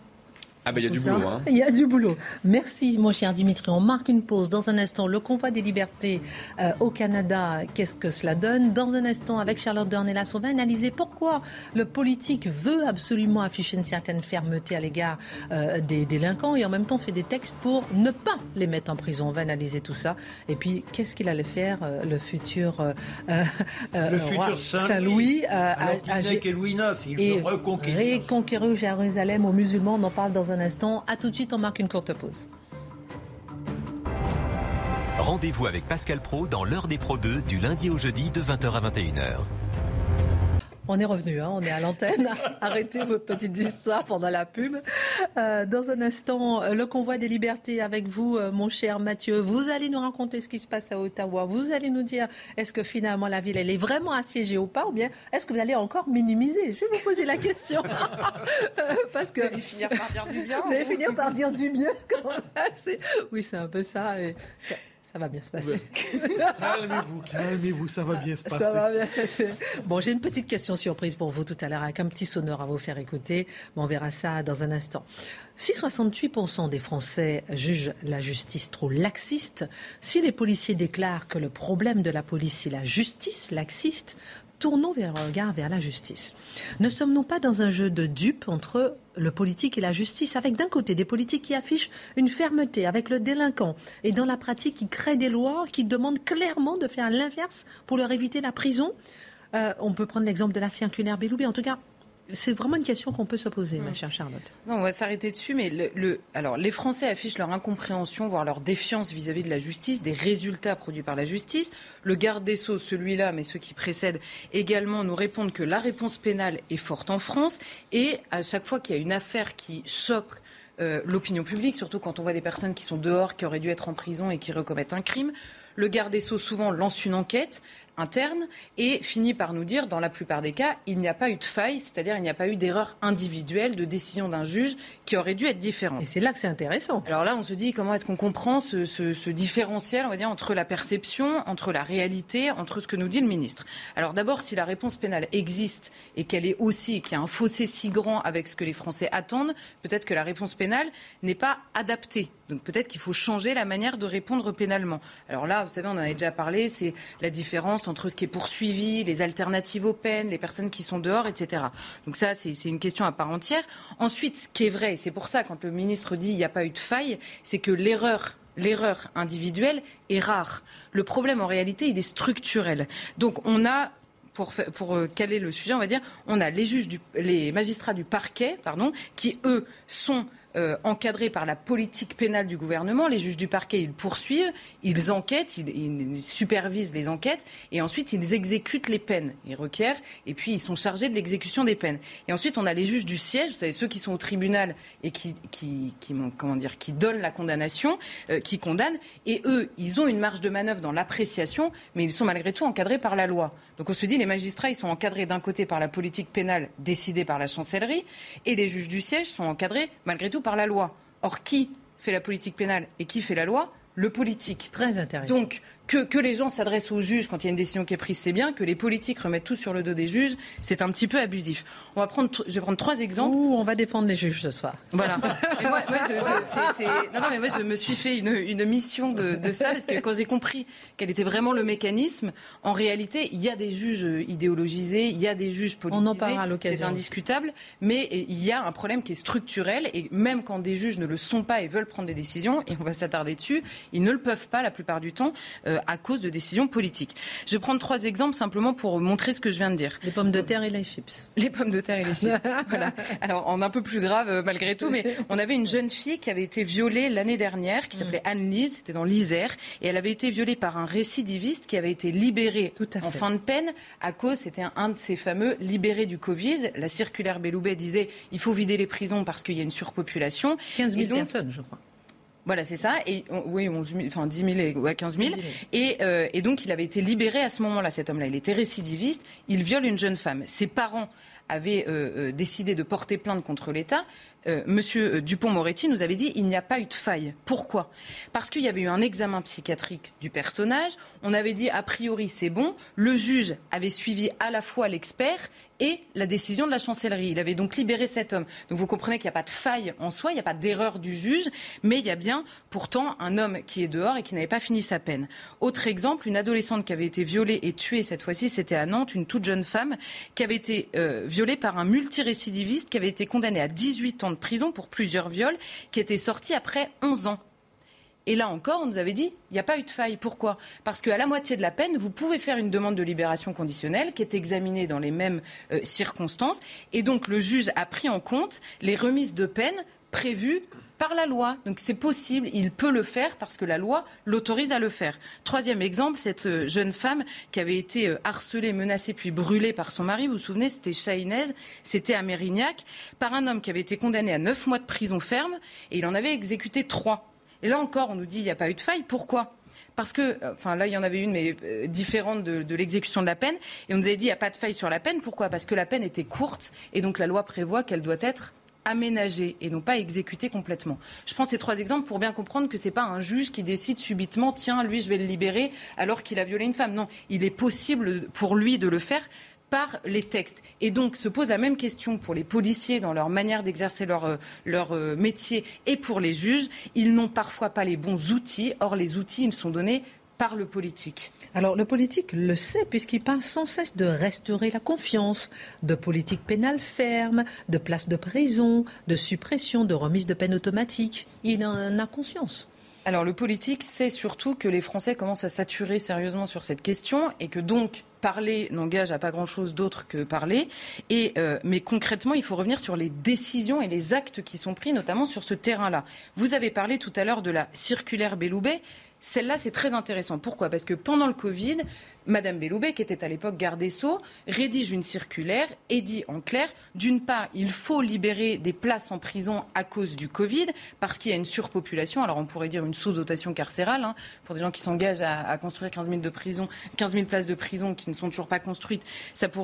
Ah ben il y a du boulot. Hein.
Il y a du boulot. Merci mon cher Dimitri. On marque une pause. Dans un instant, le convoi des libertés euh, au Canada, qu'est-ce que cela donne? Dans un instant, avec Charlotte Dornelas, on va analyser pourquoi le politique veut absolument afficher une certaine fermeté à l'égard euh, des délinquants et en même temps fait des textes pour ne pas les mettre en prison. On va analyser tout ça. Et puis, qu'est-ce qu'il allait faire euh, le futur,
le futur
Saint-Louis
à, et Louis IX Il veut reconquérir.
reconquérir Jérusalem aux musulmans. On en parle dans un instant. À tout de suite, on marque une courte pause.
Rendez-vous avec Pascal Pro dans l'heure des Pro 2 du lundi au jeudi de 20h à 21h.
On est revenu, hein, on est à l'antenne. *laughs* Arrêtez votre petite histoire pendant la pub. Euh, dans un instant, euh, le convoi des libertés avec vous, euh, mon cher Mathieu. Vous allez nous raconter ce qui se passe à Ottawa. Vous allez nous dire est-ce que finalement la ville elle est vraiment assiégée ou pas, ou bien est-ce que vous allez encore minimiser? Je vais vous poser la question *laughs*
parce que vous allez finir par dire du bien.
Vous allez finir par dire du bien. Oui, c'est un peu ça ça va bien se passer. *laughs*
calmez-vous, calmez-vous, ça va bien se passer.
Bon, j'ai une petite question surprise pour vous tout à l'heure, avec un petit sonore à vous faire écouter. on verra ça dans un instant. Si 68% des Français jugent la justice trop laxiste, si les policiers déclarent que le problème de la police est la justice laxiste, tournons vers un regard vers la justice. Ne sommes-nous pas dans un jeu de dupes entre le politique et la justice, avec d'un côté des politiques qui affichent une fermeté avec le délinquant et dans la pratique qui créent des lois qui demandent clairement de faire l'inverse pour leur éviter la prison? Euh, On peut prendre l'exemple de la circulaire Belloubet. En tout cas, c'est vraiment une question qu'on peut se poser, ma chère Charlotte.
Non, on va s'arrêter dessus, mais le, alors, les Français affichent leur incompréhension, voire leur défiance vis-à-vis de la justice, des résultats produits par la justice. Le garde des Sceaux, celui-là, mais ceux qui précèdent également, nous répondent que la réponse pénale est forte en France. Et à chaque fois qu'il y a une affaire qui choque euh, l'opinion publique, surtout quand on voit des personnes qui sont dehors, qui auraient dû être en prison et qui recommettent un crime, le garde des Sceaux souvent lance une enquête interne et finit par nous dire, dans la plupart des cas, il n'y a pas eu de faille, c'est-à-dire il n'y a pas eu d'erreur individuelle de décision d'un juge qui aurait dû être différente.
Et c'est là que c'est intéressant.
Alors là, on se dit comment est-ce qu'on comprend ce, ce, différentiel, on va dire, entre la perception, entre la réalité, entre ce que nous dit le ministre? Alors d'abord, si la réponse pénale existe et qu'elle est aussi, qu'il y a un fossé si grand avec ce que les Français attendent, peut-être que la réponse pénale n'est pas adaptée. Donc peut-être qu'il faut changer la manière de répondre pénalement. Alors là, vous savez, on en avait déjà parlé, c'est la différence entre ce qui est poursuivi, les alternatives aux peines, les personnes qui sont dehors, etc. Donc ça, c'est une question à part entière. Ensuite, ce qui est vrai, et c'est pour ça quand le ministre dit il n'y a pas eu de faille, c'est que l'erreur l'erreur individuelle est rare. Le problème, en réalité, il est structurel. Donc, on a pour, pour, euh, caler le sujet, on va dire, on a les juges, du, les magistrats du parquet, pardon, qui eux sont euh, encadrés par la politique pénale du gouvernement. Les juges du parquet, ils poursuivent, ils enquêtent, ils, supervisent les enquêtes et ensuite ils exécutent les peines. Ils requièrent et puis ils sont chargés de l'exécution des peines. Et ensuite, on a les juges du siège, vous savez, ceux qui sont au tribunal et qui, qui, comment dire, qui donnent la condamnation, euh, qui condamnent. Et eux, ils ont une marge de manœuvre dans l'appréciation, mais ils sont malgré tout encadrés par la loi. Donc on se dit, les magistrats, ils sont encadrés d'un côté par la politique pénale décidée par la chancellerie et les juges du siège sont encadrés malgré tout par la loi. Or, qui fait la politique pénale et qui fait la loi? Le politique.
Très intéressant.
Donc, que, que les gens s'adressent aux juges quand il y a une décision qui est prise, c'est bien. Que les politiques remettent tout sur le dos des juges, c'est un petit peu abusif. On va prendre, je vais prendre trois exemples.
Ouh, on va défendre les juges ce soir.
Voilà. *laughs* Mais moi, moi, je, je- c'est- c'est- non, non, mais moi, je me suis fait une, une mission de, de ça parce que quand j'ai compris quel était vraiment le mécanisme, en réalité, il y a des juges idéologisés, il y a des juges politisés.
On en parlera à l'occasion.
C'est indiscutable, mais il y a un problème qui est structurel et même quand des juges ne le sont pas et veulent prendre des décisions, et on va s'attarder dessus, ils ne le peuvent pas la plupart du temps euh, à cause de décisions politiques. Je vais prendre trois exemples simplement pour montrer ce que je viens de dire.
Les pommes de terre et les chips.
Les pommes de terre et les chips. *laughs* voilà. Alors, en un peu plus grave euh, malgré tout, mais on avait une jeune fille qui avait été violée l'année dernière, qui s'appelait Anne-Lise, c'était dans l'Isère, et elle avait été violée par un récidiviste qui avait été libéré en fin de peine à cause, c'était un, de ces fameux libérés du Covid. La circulaire Belloubet disait il faut vider les prisons parce qu'il y a une surpopulation.
15 000
Et donc,
personnes, je crois.
Voilà, c'est ça. Et on- oui, 11 000, enfin 10 000 et ouais, 15 000.
10 000.
Et, euh, et donc, il avait été libéré à ce moment-là, cet homme-là. Il était récidiviste. Il viole une jeune femme. Ses parents avaient euh, euh, décidé de porter plainte contre l'État. Euh, Monsieur euh, Dupont-Moretti nous avait dit il n'y a pas eu de faille. Pourquoi? Parce qu'il y avait eu un examen psychiatrique du personnage. On avait dit a priori c'est bon. Le juge avait suivi à la fois l'expert et la décision de la chancellerie. Il avait donc libéré cet homme. Donc vous comprenez qu'il n'y a pas de faille en soi, il n'y a pas d'erreur du juge, mais il y a bien pourtant un homme qui est dehors et qui n'avait pas fini sa peine. Autre exemple, une adolescente qui avait été violée et tuée cette fois-ci, c'était à Nantes, une toute jeune femme qui avait été euh, violée par un multirécidiviste qui avait été condamné à 18 ans prison pour plusieurs viols, qui était sorti après 11 ans. Et là encore, on nous avait dit, il n'y a pas eu de faille. Pourquoi? Parce qu'à la moitié de la peine, vous pouvez faire une demande de libération conditionnelle qui est examinée dans les mêmes euh, circonstances. Et donc, le juge a pris en compte les remises de peine prévues par la loi. Donc c'est possible, il peut le faire parce que la loi l'autorise à le faire. Troisième exemple, cette euh, jeune femme qui avait été euh, harcelée, menacée puis brûlée par son mari, vous vous souvenez, c'était Chahinez, c'était à Mérignac, par un homme qui avait été condamné à neuf mois de prison ferme et il en avait exécuté trois. Et là encore, on nous dit il n'y a pas eu de faille. Pourquoi? Parce que, euh, enfin là, il y en avait une, mais différente de, de l'exécution de la peine. Et on nous avait dit, il n'y a pas de faille sur la peine. Pourquoi? Parce que la peine était courte. Et donc la loi prévoit qu'elle doit être aménagée et non pas exécutée complètement. Je prends ces trois exemples pour bien comprendre que c'est pas un juge qui décide subitement, tiens, lui, je vais le libérer alors qu'il a violé une femme. Non, il est possible pour lui de le faire par les textes. Et donc se pose la même question pour les policiers dans leur manière d'exercer leur, euh, leur euh, métier et pour les juges. Ils n'ont parfois pas les bons outils. Or, les outils, ils sont donnés par le politique.
Alors le politique le sait puisqu'il parle sans cesse de restaurer la confiance, de politique pénale ferme, de place de prison, de suppression, de remise de peine automatique. Il en a conscience.
Alors le politique sait surtout que les Français commencent à saturer sérieusement sur cette question et que donc parler n'engage à pas grand-chose d'autre que parler. Euh, mais concrètement, il faut revenir sur les décisions et les actes qui sont pris, notamment sur ce terrain-là. Vous avez parlé tout à l'heure de la circulaire Belloubet. Celle-là, c'est très intéressant. Pourquoi? Parce que pendant le Covid, Madame Belloubet, qui était à l'époque garde des Sceaux, rédige une circulaire et dit en clair, d'une part, il faut libérer des places en prison à cause du Covid, parce qu'il y a une surpopulation. Alors on pourrait dire une sous-dotation carcérale, hein, pour des gens qui s'engagent à, construire 15 000, de prison, 15 000 places de prison ne sont toujours pas construites.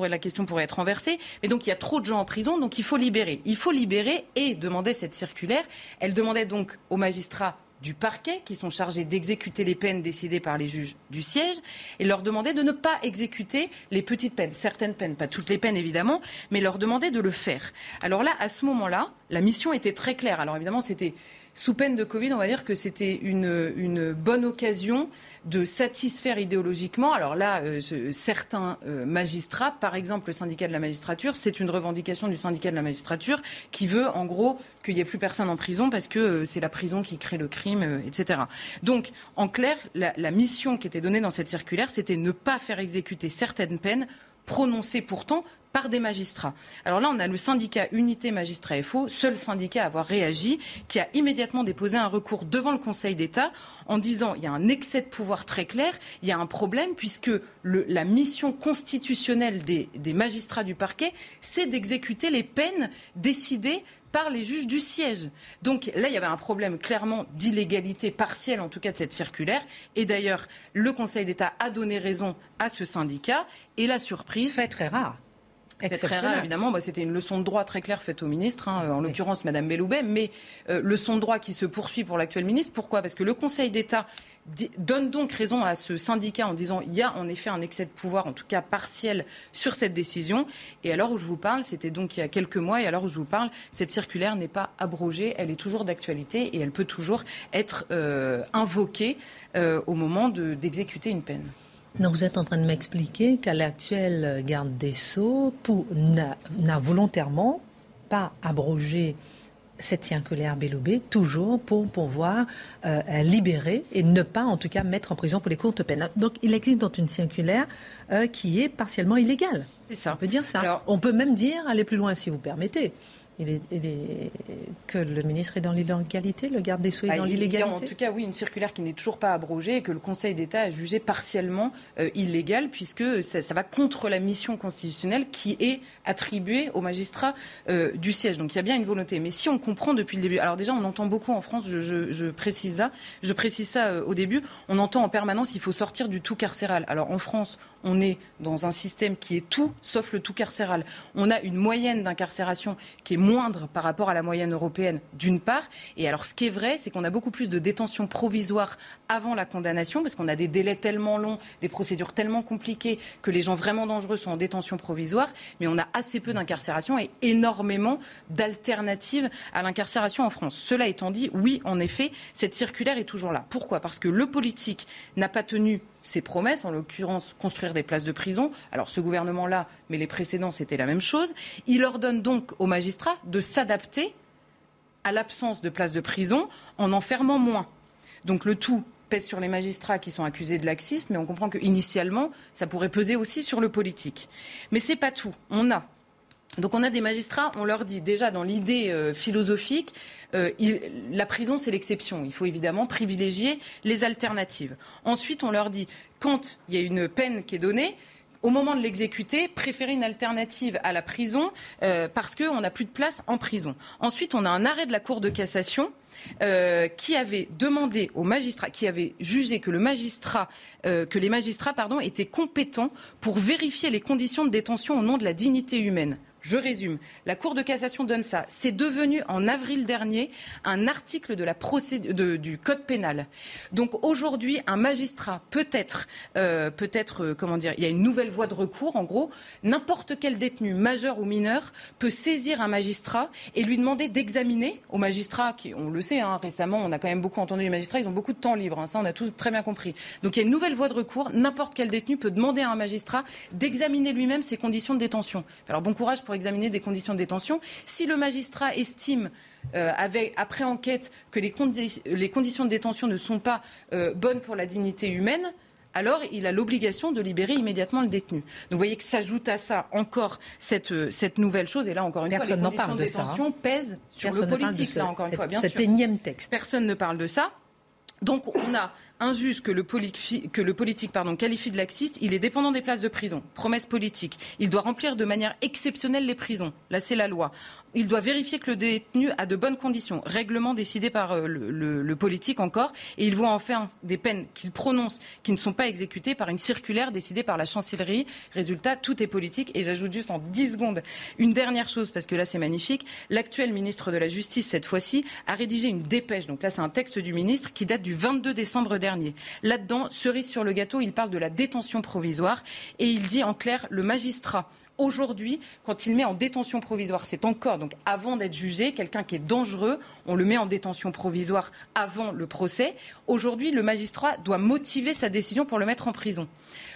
La question pourrait être renversée. Mais donc il y a trop de gens en prison, donc il faut libérer. Il faut libérer et demander cette circulaire. Elle demandait donc aux magistrats du parquet, qui sont chargés d'exécuter les peines décidées par les juges du siège, et leur demander de ne pas exécuter les petites peines, certaines peines, pas toutes les peines évidemment, mais leur demander de le faire. Alors là, à ce moment-là, la mission était très claire. Alors évidemment, c'était sous peine de Covid, on va dire que c'était une, bonne occasion de satisfaire idéologiquement. Alors là, euh, ce- certains euh, magistrats, par exemple le syndicat de la magistrature, c'est une revendication du syndicat de la magistrature qui veut en gros qu'il n'y ait plus personne en prison parce que euh, c'est la prison qui crée le crime, etc. Donc, en clair, la, la mission qui était donnée dans cette circulaire, c'était ne pas faire exécuter certaines peines prononcées pourtant par des magistrats. Alors là, on a le syndicat Unité Magistrats FO, seul syndicat à avoir réagi, qui a immédiatement déposé un recours devant le Conseil d'État en disant il y a un excès de pouvoir très clair, il y a un problème puisque la mission constitutionnelle des, des magistrats du parquet, c'est d'exécuter les peines décidées par les juges du siège. Donc là, il y avait un problème clairement d'illégalité partielle, en tout cas de cette circulaire. Et d'ailleurs, le Conseil d'État a donné raison à ce syndicat. Et la surprise,
Fait très rare.
Très rare, évidemment. Bah, C'était une leçon de droit très claire faite au ministre, hein, en l'occurrence Madame Belloubet, mais euh, leçon de droit qui se poursuit pour l'actuel ministre. Pourquoi? Parce que le Conseil d'État donne donc raison à ce syndicat en disant il y a en effet un excès de pouvoir, en tout cas partiel, sur cette décision. Et à l'heure où je vous parle, c'était donc il y a quelques mois, et à l'heure où je vous parle, cette circulaire n'est pas abrogée, elle est toujours d'actualité et elle peut toujours être euh, invoquée euh, au moment d'exécuter une peine.
Donc vous êtes en train de m'expliquer qu'à l'actuel garde des Sceaux n'a volontairement pas abrogé cette circulaire Belloubet, toujours pour pouvoir euh, libérer et ne pas, en tout cas, mettre en prison pour les courtes peines. Donc, il existe dans une circulaire euh, qui est partiellement illégale.
C'est ça.
On peut dire ça. Alors, on peut même dire, aller plus loin si vous permettez, il est, que le ministre est dans l'illégalité, le garde des Sceaux est bah, dans l'illégalité
En tout cas, oui, une circulaire qui n'est toujours pas abrogée et que le Conseil d'État a jugé partiellement euh, illégale, puisque ça, va contre la mission constitutionnelle qui est attribuée aux magistrats euh, du siège. Donc il y a bien une volonté. Mais si on comprend depuis le début, alors déjà, on entend beaucoup en France, je, précise ça, je précise ça euh, au début, on entend en permanence il faut sortir du tout carcéral. Alors en France, on est dans un système qui est tout sauf le tout carcéral. On a une moyenne d'incarcération qui est moindre par rapport à la moyenne européenne, d'une part. Et alors, ce qui est vrai, c'est qu'on a beaucoup plus de détention provisoire avant la condamnation, parce qu'on a des délais tellement longs, des procédures tellement compliquées que les gens vraiment dangereux sont en détention provisoire. Mais on a assez peu d'incarcération et énormément d'alternatives à l'incarcération en France. Cela étant dit, oui, en effet, cette circulaire est toujours là. Pourquoi? Parce que le politique n'a pas tenu ses promesses, en l'occurrence construire des places de prison. Alors ce gouvernement-là, mais les précédents, c'était la même chose. Il ordonne donc aux magistrats de s'adapter à l'absence de places de prison en en fermant moins. Donc le tout pèse sur les magistrats qui sont accusés de laxisme, mais on comprend qu'initialement, ça pourrait peser aussi sur le politique. Mais ce n'est pas tout. On a donc on a des magistrats, on leur dit déjà dans l'idée euh, philosophique, euh, la prison c'est l'exception. Il faut évidemment privilégier les alternatives. Ensuite on leur dit, quand il y a une peine qui est donnée, au moment de l'exécuter, préférer une alternative à la prison euh, parce qu'on n'a plus de place en prison. Ensuite, on a un arrêt de la Cour de cassation qui avait demandé aux magistrats, qui avait jugé que les magistrats, étaient compétents pour vérifier les conditions de détention au nom de la dignité humaine. Je résume. La Cour de cassation donne ça. C'est devenu en avril dernier un article du Code pénal. Donc aujourd'hui, un magistrat peut être, euh, peut être, euh, comment dire, il y a une nouvelle voie de recours. En gros, n'importe quel détenu, majeur ou mineur, peut saisir un magistrat et lui demander d'examiner au magistrat, qui, on le sait, hein, récemment, on a quand même beaucoup entendu les magistrats, ils ont beaucoup de temps libre. Hein, ça, on a tous très bien compris. Donc il y a une nouvelle voie de recours. N'importe quel détenu peut demander à un magistrat d'examiner lui-même ses conditions de détention. Alors bon courage pour examiner des conditions de détention. Si le magistrat estime euh, après enquête que les, conditions de détention ne sont pas euh, bonnes pour la dignité humaine, alors il a l'obligation de libérer immédiatement le détenu. Donc vous voyez que s'ajoute à ça encore cette, euh, nouvelle chose. Et là, encore une fois, les conditions de, détention pèsent sur le politique. là, encore une fois, bien
cet énième texte.
Personne ne parle de ça. Donc on a un juge que le, politique qualifie de laxiste, il est dépendant des places de prison. Promesse politique. Il doit remplir de manière exceptionnelle les prisons. Là, c'est la loi il doit vérifier que le détenu a de bonnes conditions, règlement décidé par euh, le, politique encore, et il voit en faire des peines qu'il prononce qui ne sont pas exécutées par une circulaire décidée par la chancellerie. Résultat, tout est politique. Et j'ajoute juste en 10 secondes une dernière chose, parce que là c'est magnifique. L'actuel ministre de la Justice, cette fois-ci, a rédigé une dépêche. Donc là c'est un texte du ministre qui date du 22 décembre dernier. Là-dedans, cerise sur le gâteau, il parle de la détention provisoire et il dit en clair le magistrat Aujourd'hui, quand il met en détention provisoire, c'est encore, donc avant d'être jugé, quelqu'un qui est dangereux, on le met en détention provisoire avant le procès. Aujourd'hui, le magistrat doit motiver sa décision pour le mettre en prison.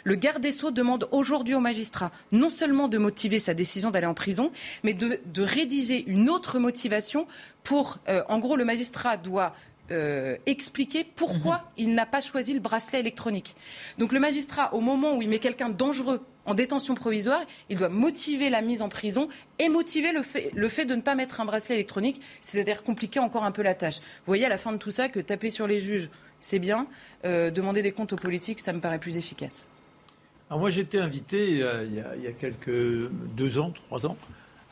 Le garde des Sceaux demande aujourd'hui au magistrat non seulement de motiver sa décision d'aller en prison, mais de, rédiger une autre motivation pour, euh, en gros, le magistrat doit euh, expliquer pourquoi mhm. il n'a pas choisi le bracelet électronique. Donc le magistrat, au moment où il met quelqu'un dangereux en détention provisoire, il doit motiver la mise en prison et motiver le fait, de ne pas mettre un bracelet électronique, c'est-à-dire compliquer encore un peu la tâche. Vous voyez à la fin de tout ça que taper sur les juges, c'est bien. Euh, demander des comptes aux politiques, ça me paraît plus efficace.
Alors moi j'étais invité euh, il, y a, il y a quelques deux ans, trois ans,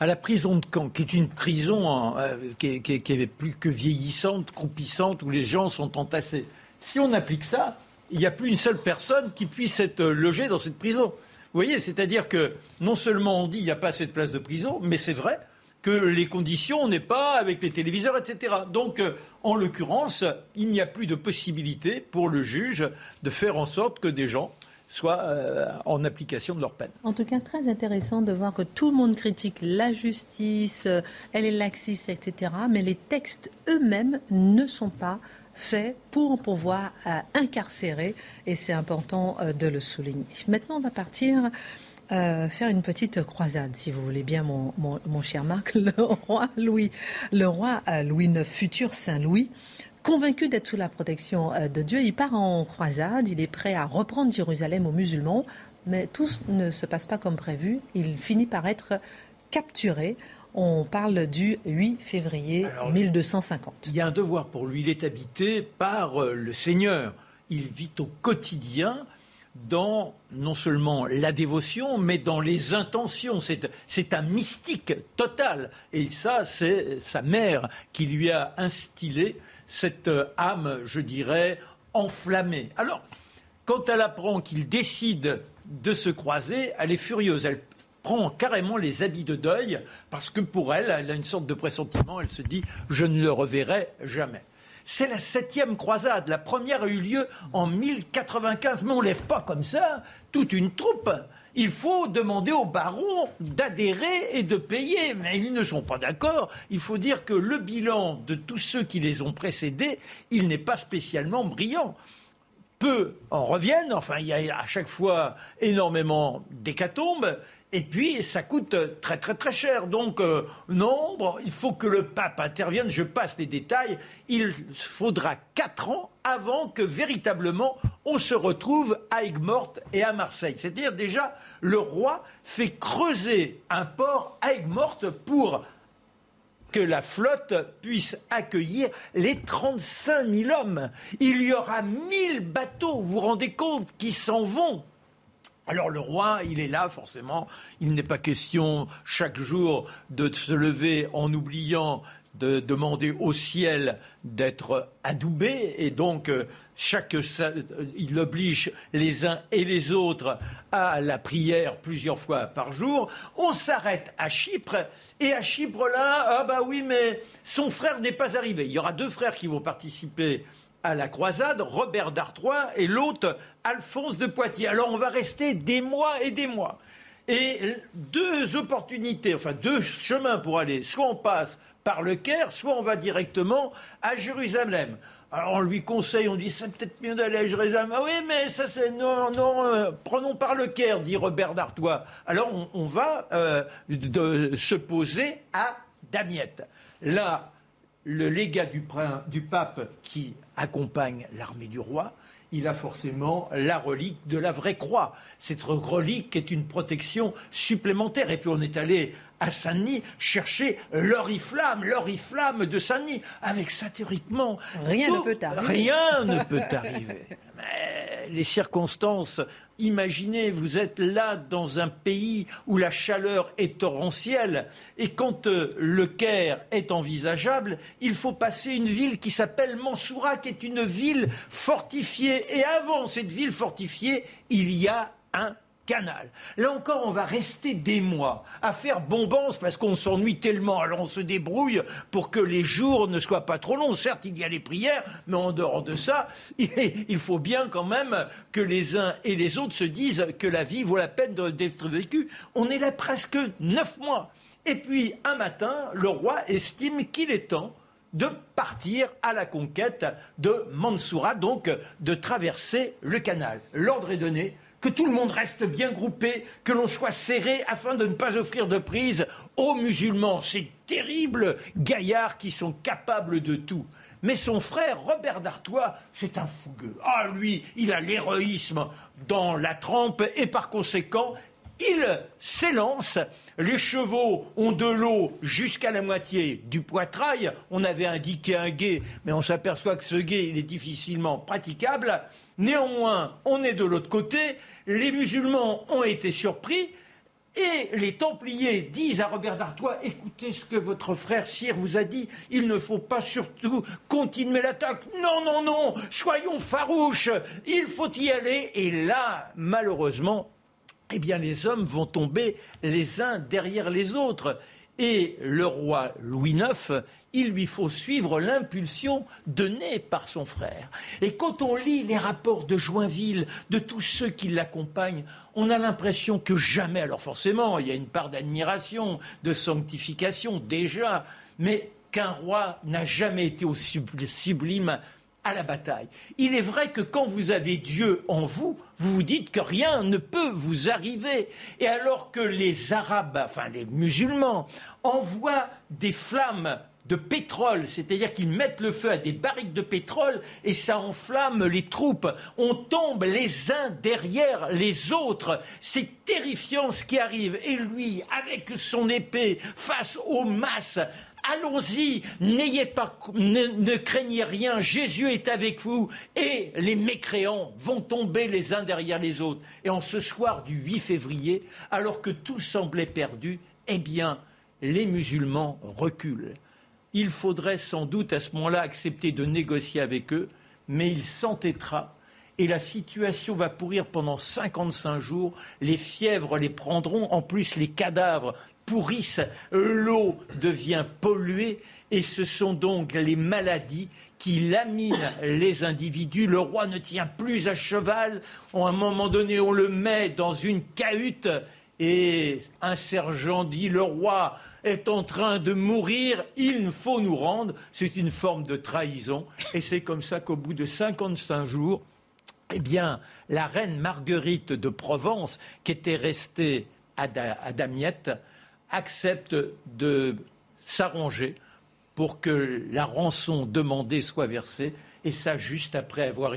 à la prison de Caen, qui est une prison euh, qui, est, plus que vieillissante, croupissante, où les gens sont entassés. Si on applique ça, il n'y a plus une seule personne qui puisse être logée dans cette prison. Voyez, c'est-à-dire que non seulement on dit qu'il n'y a pas assez de places de prison, mais c'est vrai que les conditions n'est pas avec les téléviseurs, etc. Donc, euh, en l'occurrence, il n'y a plus de possibilité pour le juge de faire en sorte que des gens soient euh, en application de leur peine.
En tout cas, très intéressant de voir que tout le monde critique la justice, euh, elle est laxiste, etc. Mais les textes eux-mêmes ne sont pas faits pour pouvoir incarcérer, et c'est important de le souligner. Maintenant, on va partir euh, faire une petite croisade, si vous voulez bien, mon, cher Marc. *laughs* Le roi Louis, le roi euh, Louis IX, futur Saint Louis, convaincu d'être sous la protection euh, de Dieu, il part en croisade. Il est prêt à reprendre Jérusalem aux musulmans, mais tout ne se passe pas comme prévu. Il finit par être capturé. On parle du 8 février 1250.
Il y a un devoir pour lui. Il est habité par le Seigneur. Il vit au quotidien dans non seulement la dévotion, mais dans les intentions. C'est un mystique total. Et ça, c'est sa mère qui lui a instillé cette âme, je dirais, enflammée. Alors, quand elle apprend qu'il décide de se croiser, elle est furieuse. Elle prend carrément les habits de deuil parce que pour elle, elle a une sorte de pressentiment. Elle se dit, je ne le reverrai jamais. C'est la septième croisade. La première a eu lieu en 1095. Mais on ne lève pas comme ça toute une troupe. Il faut demander aux barons d'adhérer et de payer. Mais ils ne sont pas d'accord. Il faut dire que le bilan de tous ceux qui les ont précédés, il n'est pas spécialement brillant peu en reviennent. Enfin, il y a à chaque fois énormément d'hécatombes. Et puis, ça coûte très très très cher. Donc, euh, non, il faut que le pape intervienne. Je passe les détails. Il faudra quatre ans avant que véritablement on se retrouve à Aigues-Mortes et à Marseille. C'est-à-dire déjà, le roi fait creuser un port à Aigues-Mortes pour que la flotte puisse accueillir les 35 000 hommes. Il y aura 1000 bateaux, vous vous rendez compte, qui s'en vont alors le roi, il est là forcément. Il n'est pas question chaque jour de se lever en oubliant de demander au ciel d'être adoubé et donc euh, chaque il oblige les uns et les autres à la prière plusieurs fois par jour. On s'arrête à Chypre et à Chypre là, ah bah oui mais son frère n'est pas arrivé. Il y aura deux frères qui vont participer à la croisade, Robert d'Artois et l'autre Alphonse de Poitiers. Alors on va rester des mois et des mois. Et deux opportunités, enfin deux chemins pour aller. Soit on passe par le Caire, soit on va directement à Jérusalem. Alors on lui conseille, on dit c'est peut-être mieux d'aller à Jérusalem. Ah oui, mais ça c'est non, non, euh, prenons par le Caire, dit Robert d'Artois. Alors on, va euh, se poser à Damiette. Là, le légat du, pape qui accompagne l'armée du roi, il a forcément la relique de la vraie croix. Cette relique est une protection supplémentaire. Et puis on est allé à Saint-Denis chercher l'oriflamme, l'oriflamme de Saint-Denis, avec satiriquement.
Rien ne peut arriver.
Rien *laughs* ne peut arriver. Mais les circonstances, imaginez, vous êtes là dans un pays où la chaleur est torrentielle, et quand euh, le Caire est envisageable, il faut passer une ville qui s'appelle Mansoura, qui est une ville fortifiée. Et avant cette ville fortifiée, il y a un canal. Là encore, on va rester des mois à faire bombance parce qu'on s'ennuie tellement. Alors on se débrouille pour que les jours ne soient pas trop longs. Certes, il y a les prières, mais en dehors de ça, *laughs* il faut bien quand même que les uns et les autres se disent que la vie vaut la peine d'être vécue. On est là presque neuf mois. Et puis, un matin, le roi estime qu'il est temps de partir à la conquête de Mansoura, donc de traverser le canal. L'ordre est donné, que tout le monde reste bien groupé, que l'on soit serré afin de ne pas offrir de prise aux musulmans. Ces terribles gaillards qui sont capables de tout. Mais son frère, Robert d'Artois, c'est un fougueux. Ah, lui, il a l'héroïsme dans la trempe et par conséquent, il s'élance. Les chevaux ont de l'eau jusqu'à la moitié du poitrail. On avait indiqué un guet, mais on s'aperçoit que ce guet, il est difficilement praticable. Néanmoins, on est de l'autre côté. Les musulmans ont été surpris. Et les Templiers disent à Robert d'Artois Écoutez ce que votre frère Cyr vous a dit, il ne faut pas surtout continuer l'attaque. Non, non, non, soyons farouches, il faut y aller. Et là, malheureusement, eh bien les hommes vont tomber les uns derrière les autres. Et le roi Louis IX, il lui faut suivre l'impulsion donnée par son frère. Et quand on lit les rapports de Joinville, de tous ceux qui l'accompagnent, on a l'impression que jamais, alors forcément, il y a une part d'admiration, de sanctification déjà, mais qu'un roi n'a jamais été aussi sublime à la bataille. Il est vrai que quand vous avez Dieu en vous, vous vous dites que rien ne peut vous arriver. Et alors que les Arabes, enfin les musulmans, envoient des flammes de pétrole, c'est-à-dire qu'ils mettent le feu à des barriques de pétrole et ça enflamme les troupes. On tombe les uns derrière les autres. C'est terrifiant ce qui arrive. Et lui, avec son épée, face aux masses, allons-y, n'ayez pas, ne, craignez rien, Jésus est avec vous, et les mécréants vont tomber les uns derrière les autres. Et en ce soir du 8 février, alors que tout semblait perdu, eh bien, les musulmans reculent. Il faudrait sans doute à ce moment-là accepter de négocier avec eux, mais il s'entêtera et la situation va pourrir pendant 55 jours. Les fièvres les prendront, en plus les cadavres pourrissent, l'eau devient polluée et ce sont donc les maladies qui laminent *coughs* les individus. Le roi ne tient plus à cheval. À un moment donné, on le met dans une cahute et un sergent dit le roi est en train de mourir, il faut nous rendre. C'est une forme de trahison. Et c'est comme ça qu'au bout de 55 jours, eh bien, la reine Marguerite de Provence, qui était restée à, Damiette, accepte de s'arranger pour que la rançon demandée soit versée, et ça juste après avoir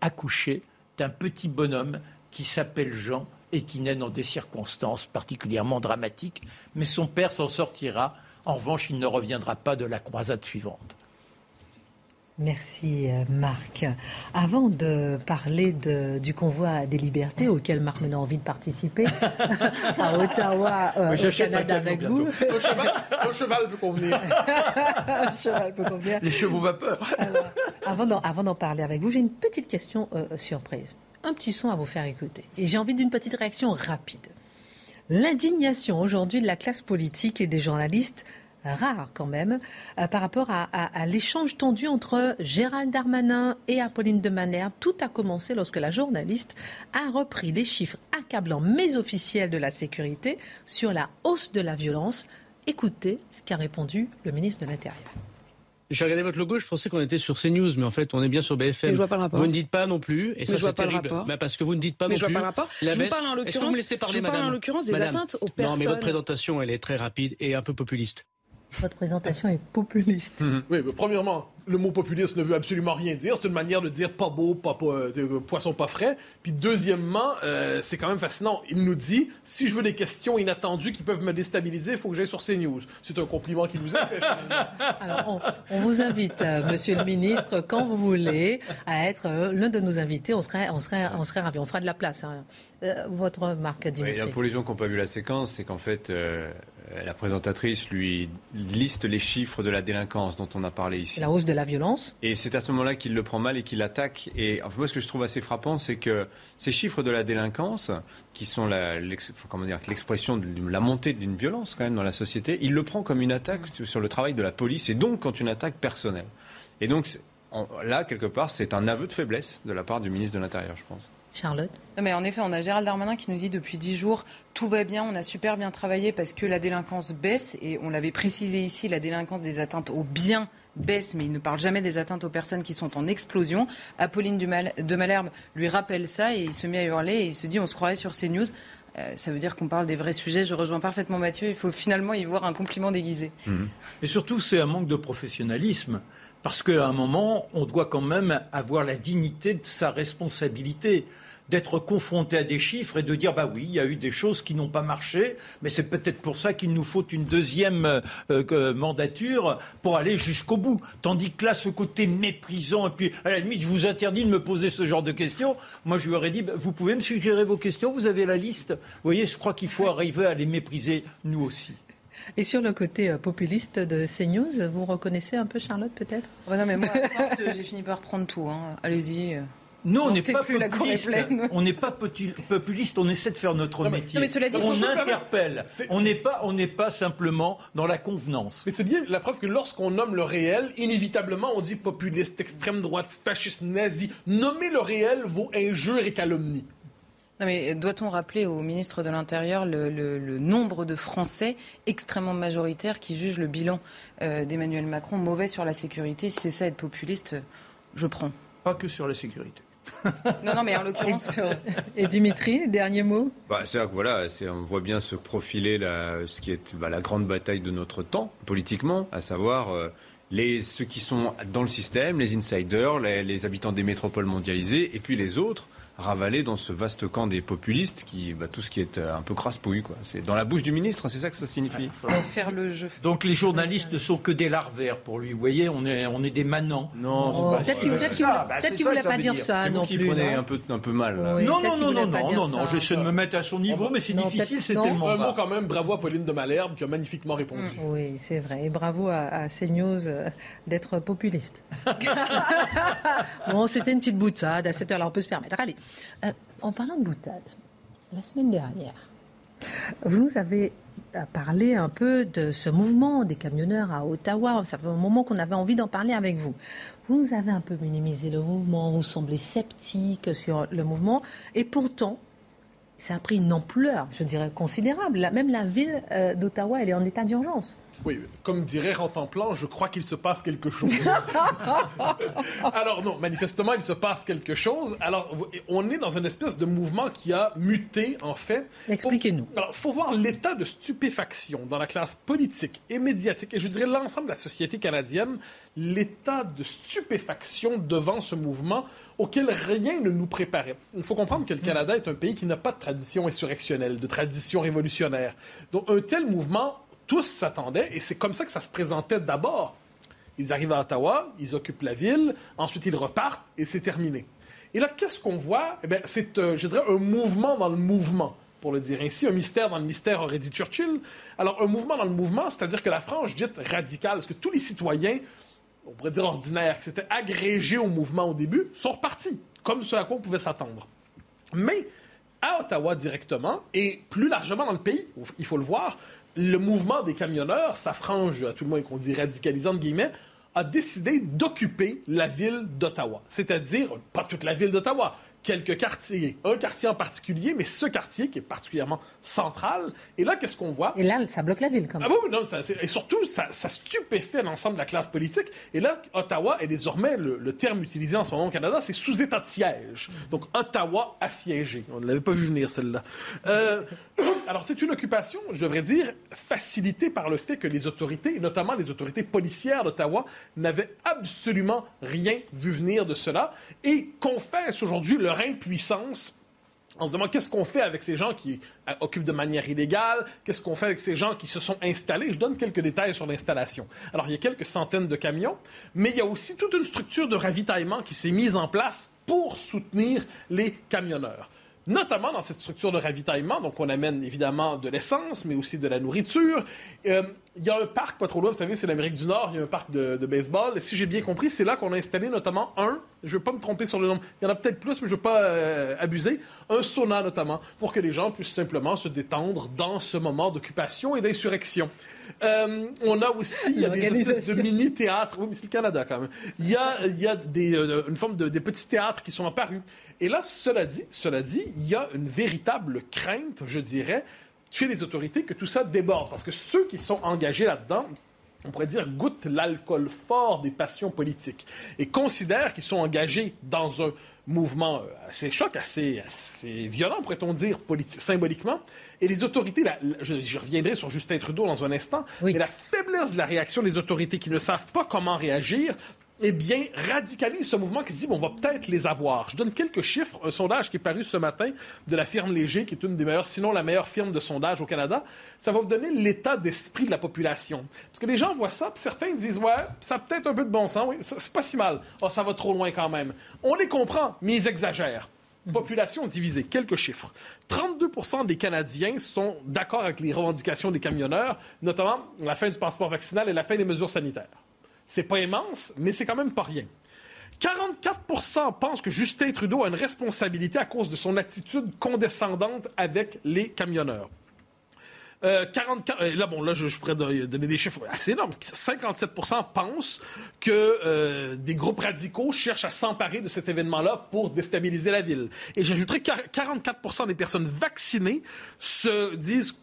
accouché d'un petit bonhomme qui s'appelle Jean et qui naît dans des circonstances particulièrement dramatiques. Mais son père s'en sortira. En revanche, il ne reviendra pas de la croisade suivante.
Merci euh, Marc. Avant de parler du convoi des libertés auquel Marc maintenant a envie de participer *laughs* à Ottawa, euh, au Canada avec vous.
Un cheval, cheval, peut convenir. *laughs*
un cheval peut convenir.
Les chevaux vapeur.
avant d'en parler avec vous, j'ai une petite question euh, surprise. Un petit son à vous faire écouter. Et j'ai envie d'une petite réaction rapide. L'indignation aujourd'hui de la classe politique et des journalistes rare quand même, euh, par rapport à, l'échange tendu entre Gérald Darmanin et Apolline de Manère. Tout a commencé lorsque la journaliste a repris les chiffres accablants mais officiels de la sécurité sur la hausse de la violence. Écoutez ce qu'a répondu le ministre de l'Intérieur.
J'ai regardé votre logo, je pensais qu'on était sur CNews, mais en fait, on est bien sur BFM.
je vois pas le rapport.
Vous ne dites pas non plus,
et ça c'est terrible.
Bah, parce que vous ne dites pas non
je
plus.
Vois pas le rapport. La je vous parle en l'occurrence. Est-ce que vous me
laissez parler,
je vous parle en l'occurrence des atteintes aux personnes.
Non, mais votre présentation, elle est très rapide et un peu populiste.
Votre présentation est populiste.
Mhm. Oui, mais premièrement, le mot populiste ne veut absolument rien dire. C'est une manière de dire pas beau, pas, euh, poisson pas frais. Puis deuxièmement, euh, c'est quand même fascinant. Il nous dit si je veux des questions inattendues qui peuvent me déstabiliser, il faut que j'aille sur CNews. C'est un compliment qu'il nous a fait. *laughs*
Alors, on, vous invite, euh, Monsieur le Ministre, quand vous voulez, à être l'un de nos invités. On serait, on serait, on serait ravis. On fera de la place. Hein. votre remarque, Dimitri.
pour les gens qui n'ont pas vu la séquence, c'est qu'en fait, euh, la présentatrice lui liste les chiffres de la délinquance dont on a parlé ici.
La hausse de la violence.
Et c'est à ce moment-là qu'il le prend mal et qu'il l'attaque. Et moi, ce que je trouve assez frappant, c'est que ces chiffres de la délinquance, qui sont l'expression de la montée d'une violence quand même dans la société, il le prend comme une attaque sur le travail de la police et donc quand une attaque personnelle. Et donc là, quelque part, c'est un aveu de faiblesse de la part du ministre de l'Intérieur, je pense.
Charlotte?
Mais En effet, on a Gérald Darmanin qui nous dit depuis dix jours tout va bien, on a super bien travaillé parce que la délinquance baisse. Et on l'avait précisé ici, la délinquance des atteintes aux biens baisse, mais il ne parle jamais des atteintes aux personnes qui sont en explosion. Apolline de Malherbe lui rappelle ça et il se met à hurler et il se dit on se croirait sur CNews. Euh, ça veut dire qu'on parle des vrais sujets. Je rejoins parfaitement Mathieu. Il faut finalement y voir un compliment déguisé.
Mmh. Et surtout, c'est un manque de professionnalisme. Parce qu'à un moment, on doit quand même avoir la dignité de sa responsabilité d'être confronté à des chiffres et de dire bah oui, il y a eu des choses qui n'ont pas marché, mais c'est peut-être pour ça qu'il nous faut une deuxième euh, mandature pour aller jusqu'au bout. Tandis que là, ce côté méprisant, et puis à la limite, je vous interdis de me poser ce genre de questions. Moi, je lui aurais dit, bah, vous pouvez me suggérer vos questions, vous avez la liste. Vous voyez, je crois qu'il faut arriver à les mépriser, nous aussi.
Et sur le côté euh, populiste de CNews, vous reconnaissez un peu Charlotte peut-être?
Non mais moi, j'ai fini par prendre tout. Hein. Allez-y.
Nous, on n'est pas populiste. On n'est pas populiste. On essaie de faire notre métier. on interpelle. on n'est pas, on n'est pas simplement dans la convenance.
Mais c'est bien la preuve que lorsqu'on nomme le réel, inévitablement, on dit populiste, extrême droite, fasciste, nazi. Nommer le réel vaut injure et calomnie.
Non mais doit-on rappeler au ministre de l'Intérieur le, nombre de Français extrêmement majoritaires qui jugent le bilan euh, d'Emmanuel Macron mauvais sur la sécurité Si c'est ça être populiste, je prends.
Pas que sur la sécurité. *laughs*
non, non, mais en l'occurrence.
Et *laughs* Dimitri, dernier mot
bah, C'est que voilà, on voit bien se profiler la, ce qui est bah, la grande bataille de notre temps, politiquement, à savoir euh, les, ceux qui sont dans le système, les insiders, les habitants des métropoles mondialisées, et puis les autres ravaler dans ce vaste camp des populistes qui, bah, tout ce qui est euh, un peu crasse-pouille. Quoi. C'est dans la bouche du ministre, c'est ça que ça signifie.
Faire le jeu.
Donc les journalistes ne sont que des larvaires pour lui. Vous voyez, on est, on est des manants.
Non, oh, peut-être qu'il ne voulait pas dire ça non
plus. prenez un peu, un peu mal.
non, non, non, non, non, non, non, j'essaie de me mettre à son niveau, mais c'est difficile, c'est tellement
Un mot quand même, bravo à Pauline de Malherbe qui a magnifiquement répondu.
Oui, c'est vrai. Et bravo à, CNews euh, d'être populiste. *laughs* *laughs* bon, c'était une petite boutade à cette heure-là, on peut se permettre. Allez, euh, en parlant de boutade, la semaine dernière, vous nous avez euh, parlé un peu de ce mouvement des camionneurs à Ottawa. Ça fait un moment qu'on avait envie d'en parler avec vous. Vous avez un peu minimisé le mouvement, vous semblez sceptique sur le mouvement, et pourtant, ça a pris une ampleur, je dirais, considérable. Même la ville euh, d'Ottawa, elle est en état d'urgence.
Oui, comme dirait Rantanplan, je crois qu'il se passe quelque chose. *laughs* Alors non, manifestement, il se passe quelque chose. Alors, on est dans une espèce de mouvement qui a muté, en fait.
Expliquez-nous.
Alors, il faut voir l'état de stupéfaction dans la classe politique et médiatique, et je dirais l'ensemble de la société canadienne, l'état de stupéfaction devant ce mouvement auquel rien ne nous préparait. Il faut comprendre que le Canada est un pays qui n'a pas de tradition insurrectionnelle, de tradition révolutionnaire. Donc, un tel mouvement tous s'attendaient, et c'est comme ça que ça se présentait d'abord. Ils arrivent à Ottawa, ils occupent la ville, ensuite ils repartent, et c'est terminé. Et là, qu'est-ce qu'on voit? Eh C'est, euh, je dirais, un mouvement dans le mouvement, pour le dire ainsi, un mystère dans le mystère, aurait dit Churchill. Alors, un mouvement dans le mouvement, c'est-à-dire que la frange dite radicale, parce que tous les citoyens, on pourrait dire ordinaires, qui s'étaient agrégés au mouvement au début, sont repartis, comme ce à quoi on pouvait s'attendre. Mais à Ottawa directement, et plus largement dans le pays, il faut le voir, le mouvement des camionneurs, sa frange, à tout le moins qu'on dit radicalisante, guillemets, a décidé d'occuper la ville d'Ottawa. C'est-à-dire, pas toute la ville d'Ottawa, quelques quartiers, un quartier en particulier, mais ce quartier qui est particulièrement central. Et là, qu'est-ce qu'on voit?
Et là, ça bloque la ville, quand même.
Ah oui, non, ça, et surtout, ça, ça stupéfait l'ensemble de la classe politique. Et là, Ottawa est désormais, le, terme utilisé en ce moment au Canada, c'est sous état de siège. Donc, Ottawa assiégé. On ne l'avait pas vu venir, celle-là. Euh, *coughs* alors, c'est une occupation, je devrais dire, facilitée par le fait que les autorités, notamment les autorités policières d'Ottawa, n'avaient absolument rien vu venir de cela et confessent aujourd'hui leur impuissance on se demande qu'est-ce qu'on fait avec ces gens qui euh, occupent de manière illégale, qu'est-ce qu'on fait avec ces gens qui se sont installés. Je donne quelques détails sur l'installation. Alors, il y a quelques centaines de camions, mais il y a aussi toute une structure de ravitaillement qui s'est mise en place pour soutenir les camionneurs notamment dans cette structure de ravitaillement. Donc, on amène évidemment de l'essence, mais aussi de la nourriture. Euh, il y a un parc pas trop loin, vous savez, c'est l'Amérique du Nord, il y a un parc de, baseball. Et si j'ai bien compris, c'est là qu'on a installé notamment un, je ne veux pas me tromper sur le nom, il y en a peut-être plus, mais je ne veux pas euh, abuser, un sauna notamment, pour que les gens puissent simplement se détendre dans ce moment d'occupation et d'insurrection. Euh, on a aussi il y a des espèces de mini-théâtres. Oui, mais c'est le Canada quand même. Il y a, il y a des, euh, une forme de des petits théâtres qui sont apparus. Et là, cela dit, cela dit, il y a une véritable crainte, je dirais, chez les autorités que tout ça déborde. Parce que ceux qui sont engagés là-dedans, on pourrait dire, goûtent l'alcool fort des passions politiques et considèrent qu'ils sont engagés dans un mouvement assez choc, assez, assez violent, pourrait-on dire, symboliquement. Et les autorités, je, reviendrai sur Justin Trudeau dans un instant, mais la faiblesse de la réaction des autorités qui ne savent pas comment réagir eh bien, radicalise ce mouvement qui se dit, bon, on va peut-être les avoir. Je donne quelques chiffres. Un sondage qui est paru ce matin de la firme Léger, qui est une des meilleures, sinon la meilleure firme de sondage au Canada. Ça va vous donner l'état d'esprit de la population. Parce que les gens voient ça, puis certains disent, ouais, ça a peut-être un peu de bon sens, oui, c'est pas si mal. Oh, ça va trop loin quand même. On les comprend, mais ils exagèrent. Population divisée. Quelques chiffres. 32% des Canadiens sont d'accord avec les revendications des camionneurs, notamment la fin du passeport vaccinal et la fin des mesures sanitaires. C'est pas immense, mais c'est quand même pas rien. 44% pensent que Justin Trudeau a une responsabilité à cause de son attitude condescendante avec les camionneurs. 44, euh, euh, là, bon, là, je, pourrais donner des chiffres assez énormes. 57 pensent que euh, des groupes radicaux cherchent à s'emparer de cet événement-là pour déstabiliser la ville. Et j'ajouterais que 44 des personnes vaccinées se disent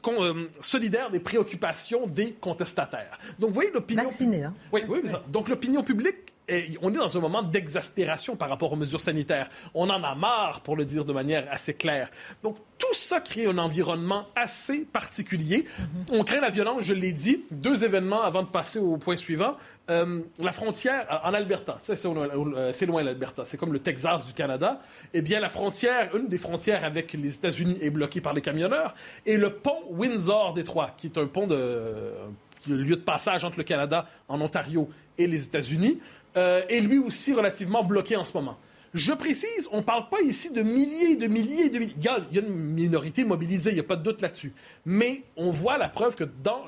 solidaires des préoccupations des contestataires. Donc, vous voyez, l'opinion...
Vaccinés, hein?
Oui, oui. Donc, l'opinion publique on est dans un moment d'exaspération par rapport aux mesures sanitaires. On en a marre, pour le dire de manière assez claire. Donc, tout ça crée un environnement assez particulier. On crée la violence, je l'ai dit. Deux événements avant de passer au point suivant. Euh, la frontière en Alberta, euh, c'est loin l'Alberta, c'est comme le Texas du Canada. Eh bien, la frontière, une des frontières avec les États-Unis est bloquée par les camionneurs. Et le pont Windsor-Détroit, qui est un pont de lieu de passage entre le Canada, en Ontario et les États-Unis, euh, est lui aussi relativement bloqué en ce moment. Je précise, on ne parle pas ici de milliers, de milliers, de milliers. Il y a, une minorité mobilisée, il n'y a pas de doute là-dessus. Mais on voit la preuve que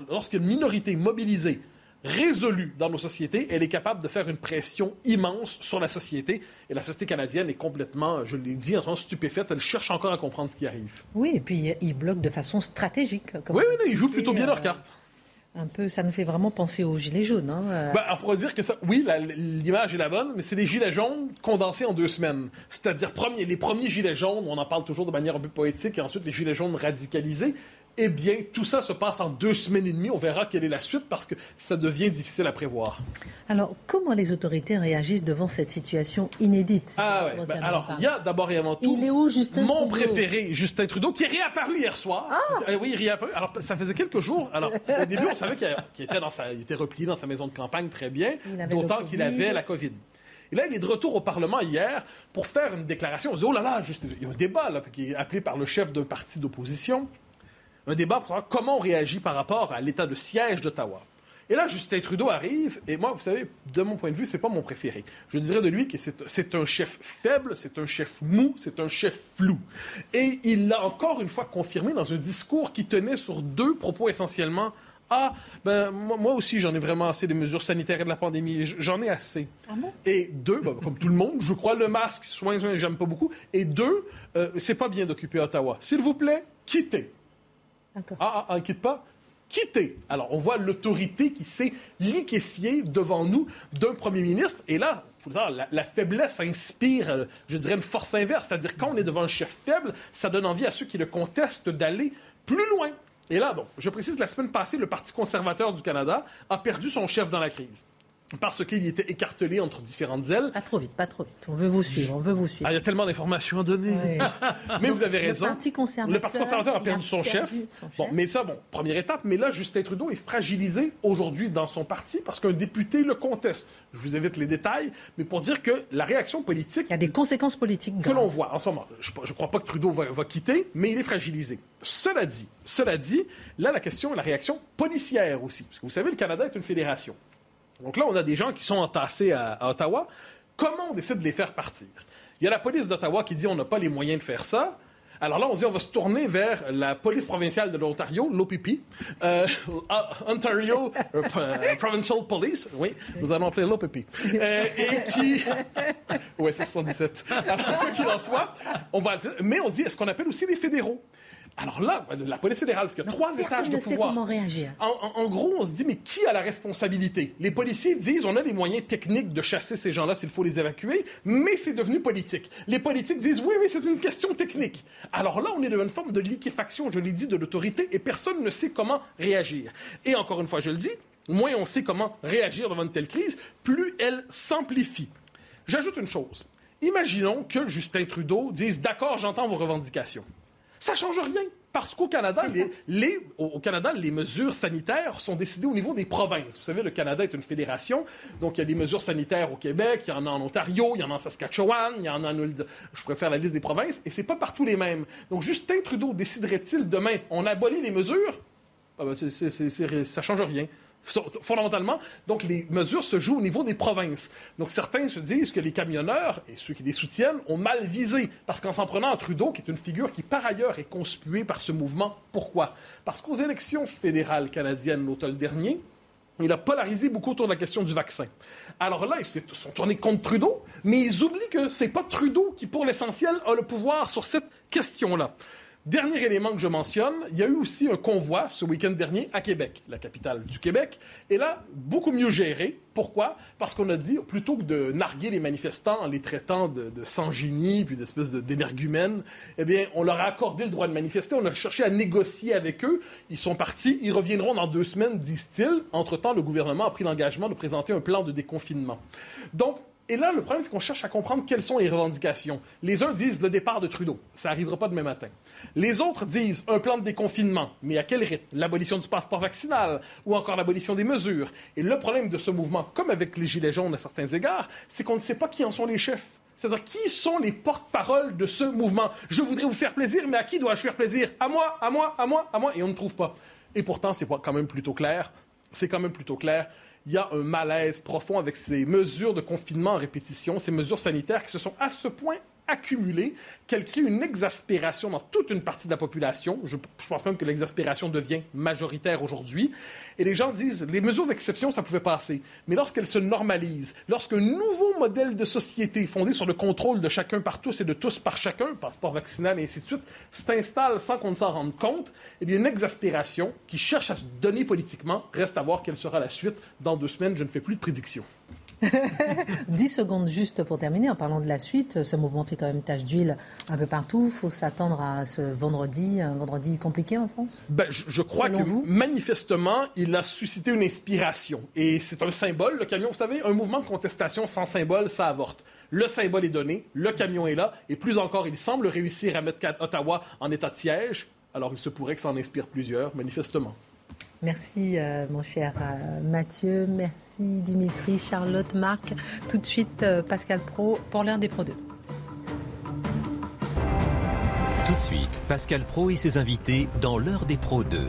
lorsqu'il y a une minorité mobilisée, résolue dans nos sociétés, elle est capable de faire une pression immense sur la société. Et la société canadienne est complètement, je l'ai dit, en train stupéfaite. Elle cherche encore à comprendre ce qui arrive.
Oui, et puis il bloque de façon stratégique.
oui, oui, ils jouent plutôt bien leur leurs cartes.
Un peu, ça nous fait vraiment penser aux gilets jaunes. Hein.
Euh. Ben, on pourrait dire que ça, oui, l'image est la bonne, mais c'est des gilets jaunes condensés en deux semaines. C'est-à-dire les premiers gilets jaunes, on en parle toujours de manière un peu poétique, et ensuite les gilets jaunes radicalisés. Eh bien, tout ça se passe en deux semaines et demie. On verra quelle est la suite parce que ça devient difficile à prévoir.
Alors, comment les autorités réagissent devant cette situation inédite?
Ah ouais. Ben, alors, il y a d'abord et avant tout
il est où, Justin
mon préféré, Justin Trudeau, qui est réapparu hier soir.
Ah
euh, oui, il est réapparu. Alors, ça faisait quelques jours. Alors, au début, on savait qu'il était, dans sa, il était replié dans sa maison de campagne très bien, d'autant qu'il avait la COVID. Et là, il est de retour au Parlement hier pour faire une déclaration. On se dit, oh là là, juste, il y a un débat là, qui est appelé par le chef d'un parti d'opposition un débat pour savoir comment on réagit par rapport à l'état de siège d'Ottawa. Et là, Justin Trudeau arrive, et moi, vous savez, de mon point de vue, c'est pas mon préféré. Je dirais de lui que c'est un chef faible, c'est un chef mou, c'est un chef flou. Et il l'a encore une fois confirmé dans un discours qui tenait sur deux propos essentiellement. Ah, ben, moi, aussi, j'en ai vraiment assez des mesures sanitaires et de la pandémie. J'en ai assez.
Ah bon?
Et deux, ben, comme tout le monde, je crois le masque, soins, soins, j'aime pas beaucoup. Et deux, euh, c'est pas bien d'occuper Ottawa. S'il vous plaît, quittez. Ah, ah, ah, quitte pas quitter. Alors, on voit l'autorité qui s'est liquéfiée devant nous d'un premier ministre. Et là, la, la, faiblesse inspire, euh, je dirais, une force inverse. C'est-à-dire, quand on est devant un chef faible, ça donne envie à ceux qui le contestent d'aller plus loin. Et là, donc, je précise, la semaine passée, le Parti conservateur du Canada a perdu son chef dans la crise parce qu'il était écartelé entre différentes ailes.
Pas trop vite, pas trop vite. On veut vous suivre, on veut vous suivre.
Ah, il y a tellement d'informations à donner. *laughs* mais vous avez raison.
Le Parti conservateur,
le Parti conservateur a perdu, son, chef. Bon, mais ça, bon, première étape. Mais là, Justin Trudeau est fragilisé aujourd'hui dans son parti parce qu'un député le conteste. Je vous évite les détails, mais pour dire que la réaction politique...
Il y a des conséquences politiques
Que l'on voit en ce moment. Je ne crois pas que Trudeau va, va quitter, mais il est fragilisé. Cela dit, cela dit, là, la question, la réaction policière aussi. Parce que vous savez, le Canada est une fédération. Donc là, on a des gens qui sont entassés à, Ottawa. Comment on décide de les faire partir? Il y a la police d'Ottawa qui dit on n'a pas les moyens de faire ça. Alors là, on dit on va se tourner vers la police provinciale de l'Ontario, l'OPP, euh, Ontario *laughs* euh, Provincial Police, oui, nous allons appeler l'OPP, euh, et qui... *laughs* oui, c'est 77. Alors, quoi qu'il en soit, on va Mais on dit, est-ce qu'on appelle aussi les fédéraux? Alors là, la police fédérale, parce qu'il y a trois étages de pouvoir.
comment réagir.
En, gros, on se dit, mais qui a la responsabilité? Les policiers disent, on a les moyens techniques de chasser ces gens-là s'il faut les évacuer, mais c'est devenu politique. Les politiques disent, oui, mais c'est une question technique. Alors là, on est dans une forme de liquéfaction, je l'ai dit, de l'autorité, et personne ne sait comment réagir. Et encore une fois, je le dis, moins on sait comment réagir devant une telle crise, plus elle s'amplifie. J'ajoute une chose. Imaginons que Justin Trudeau dise, d'accord, j'entends vos revendications. Ça change rien. Parce qu'au Canada, les, au Canada, les mesures sanitaires sont décidées au niveau des provinces. Vous savez, le Canada est une fédération, donc il y a des mesures sanitaires au Québec, il y en a en Ontario, il y en a en Saskatchewan, il y en a en... Je préfère la liste des provinces, et c'est pas partout les mêmes. Donc Justin Trudeau déciderait-il demain, on abolit les mesures? Ah ben, ça change rien fondamentalement, donc les mesures se jouent au niveau des provinces. Donc certains se disent que les camionneurs et ceux qui les soutiennent ont mal visé parce qu'en s'en prenant à Trudeau, qui est une figure qui par ailleurs est conspuée par ce mouvement, pourquoi? Parce qu'aux élections fédérales canadiennes l'automne dernier, il a polarisé beaucoup autour de la question du vaccin. Alors là, ils se sont tournés contre Trudeau, mais ils oublient que c'est pas Trudeau qui, pour l'essentiel, a le pouvoir sur cette question-là. Dernier élément que je mentionne, il y a eu aussi un convoi ce week-end dernier à Québec, la capitale du Québec, et là, beaucoup mieux géré. Pourquoi? Parce qu'on a dit, plutôt que de narguer les manifestants en les traitant de, sans-génie, puis d'espèces d'énergumènes, eh bien, on leur a accordé le droit de manifester, on a cherché à négocier avec eux. Ils sont partis, ils reviendront dans deux semaines, disent-ils. Entre-temps, le gouvernement a pris l'engagement de présenter un plan de déconfinement. Donc, et là, le problème, c'est qu'on cherche à comprendre quelles sont les revendications. Les uns disent le départ de Trudeau. Ça n'arrivera pas demain matin. Les autres disent un plan de déconfinement. Mais à quel rythme? L'abolition du passeport vaccinal ou encore l'abolition des mesures? Et le problème de ce mouvement, comme avec les Gilets jaunes à certains égards, c'est qu'on ne sait pas qui en sont les chefs. C'est-à-dire, qui sont les porte-paroles de ce mouvement? Je voudrais vous faire plaisir, mais à qui dois-je faire plaisir? À moi, à moi, à moi, à moi? Et on ne trouve pas. Et pourtant, c'est quand même plutôt clair. C'est quand même plutôt clair il y a un malaise profond avec ces mesures de confinement en répétition, ces mesures sanitaires qui se sont à ce point accumulée qu'elle crée une exaspération dans toute une partie de la population. Je, pense même que l'exaspération devient majoritaire aujourd'hui. Et les gens disent, les mesures d'exception, ça pouvait passer. Mais lorsqu'elles se normalisent, lorsqu'un nouveau modèle de société fondé sur le contrôle de chacun par tous et de tous par chacun, passeport vaccinal et ainsi de suite, s'installe sans qu'on ne s'en rende compte, eh bien, une exaspération qui cherche à se donner politiquement, reste à voir quelle sera la suite. Dans deux semaines, je ne fais plus de prédictions. *laughs*
10 secondes juste pour terminer. En parlant de la suite, ce mouvement fait quand même tache d'huile un peu partout. Il faut s'attendre à ce vendredi, un vendredi compliqué en France?
Ben, je, crois que manifestement, il a suscité une inspiration. Et c'est un symbole, le camion. Vous savez, un mouvement de contestation sans symbole, ça avorte. Le symbole est donné, le camion est là, et plus encore, il semble réussir à mettre Ottawa en état de siège. Alors il se pourrait que ça en inspire plusieurs, manifestement.
Merci euh, mon cher euh, Mathieu, merci Dimitri, Charlotte, Marc. Tout de suite euh, Pascal Pro pour l'heure des Pro 2.
Tout de suite, Pascal Pro et ses invités dans l'heure des Pro 2.